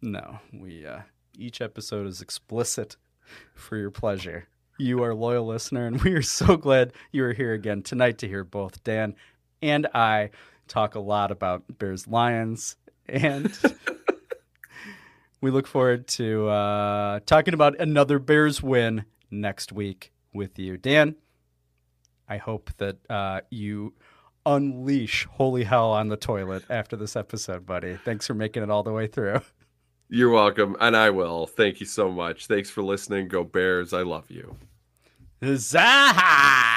no. We uh, each episode is explicit for your pleasure. You are a loyal listener, and we are so glad you are here again tonight to hear both Dan and I talk a lot about Bears Lions, and we look forward to uh, talking about another Bears win next week with you, Dan. I hope that uh, you unleash holy hell on the toilet after this episode, buddy. Thanks for making it all the way through. You're welcome, and I will. Thank you so much. Thanks for listening. Go Bears. I love you. Zaha!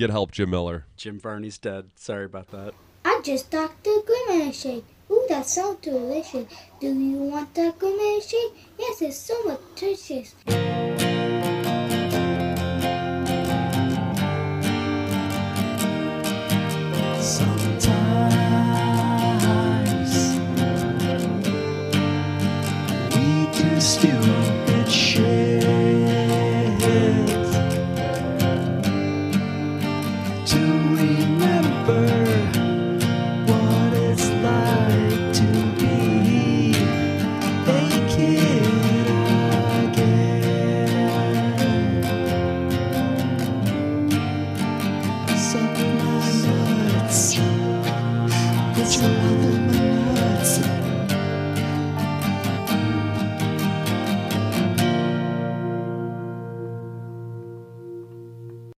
Get help, Jim Miller. Jim Varney's dead. Sorry about that. I just talked the Grimace shake. Ooh, that sounds delicious. Do you want the Grimace shake? Yes, it's so nutritious. Sometimes we do stupid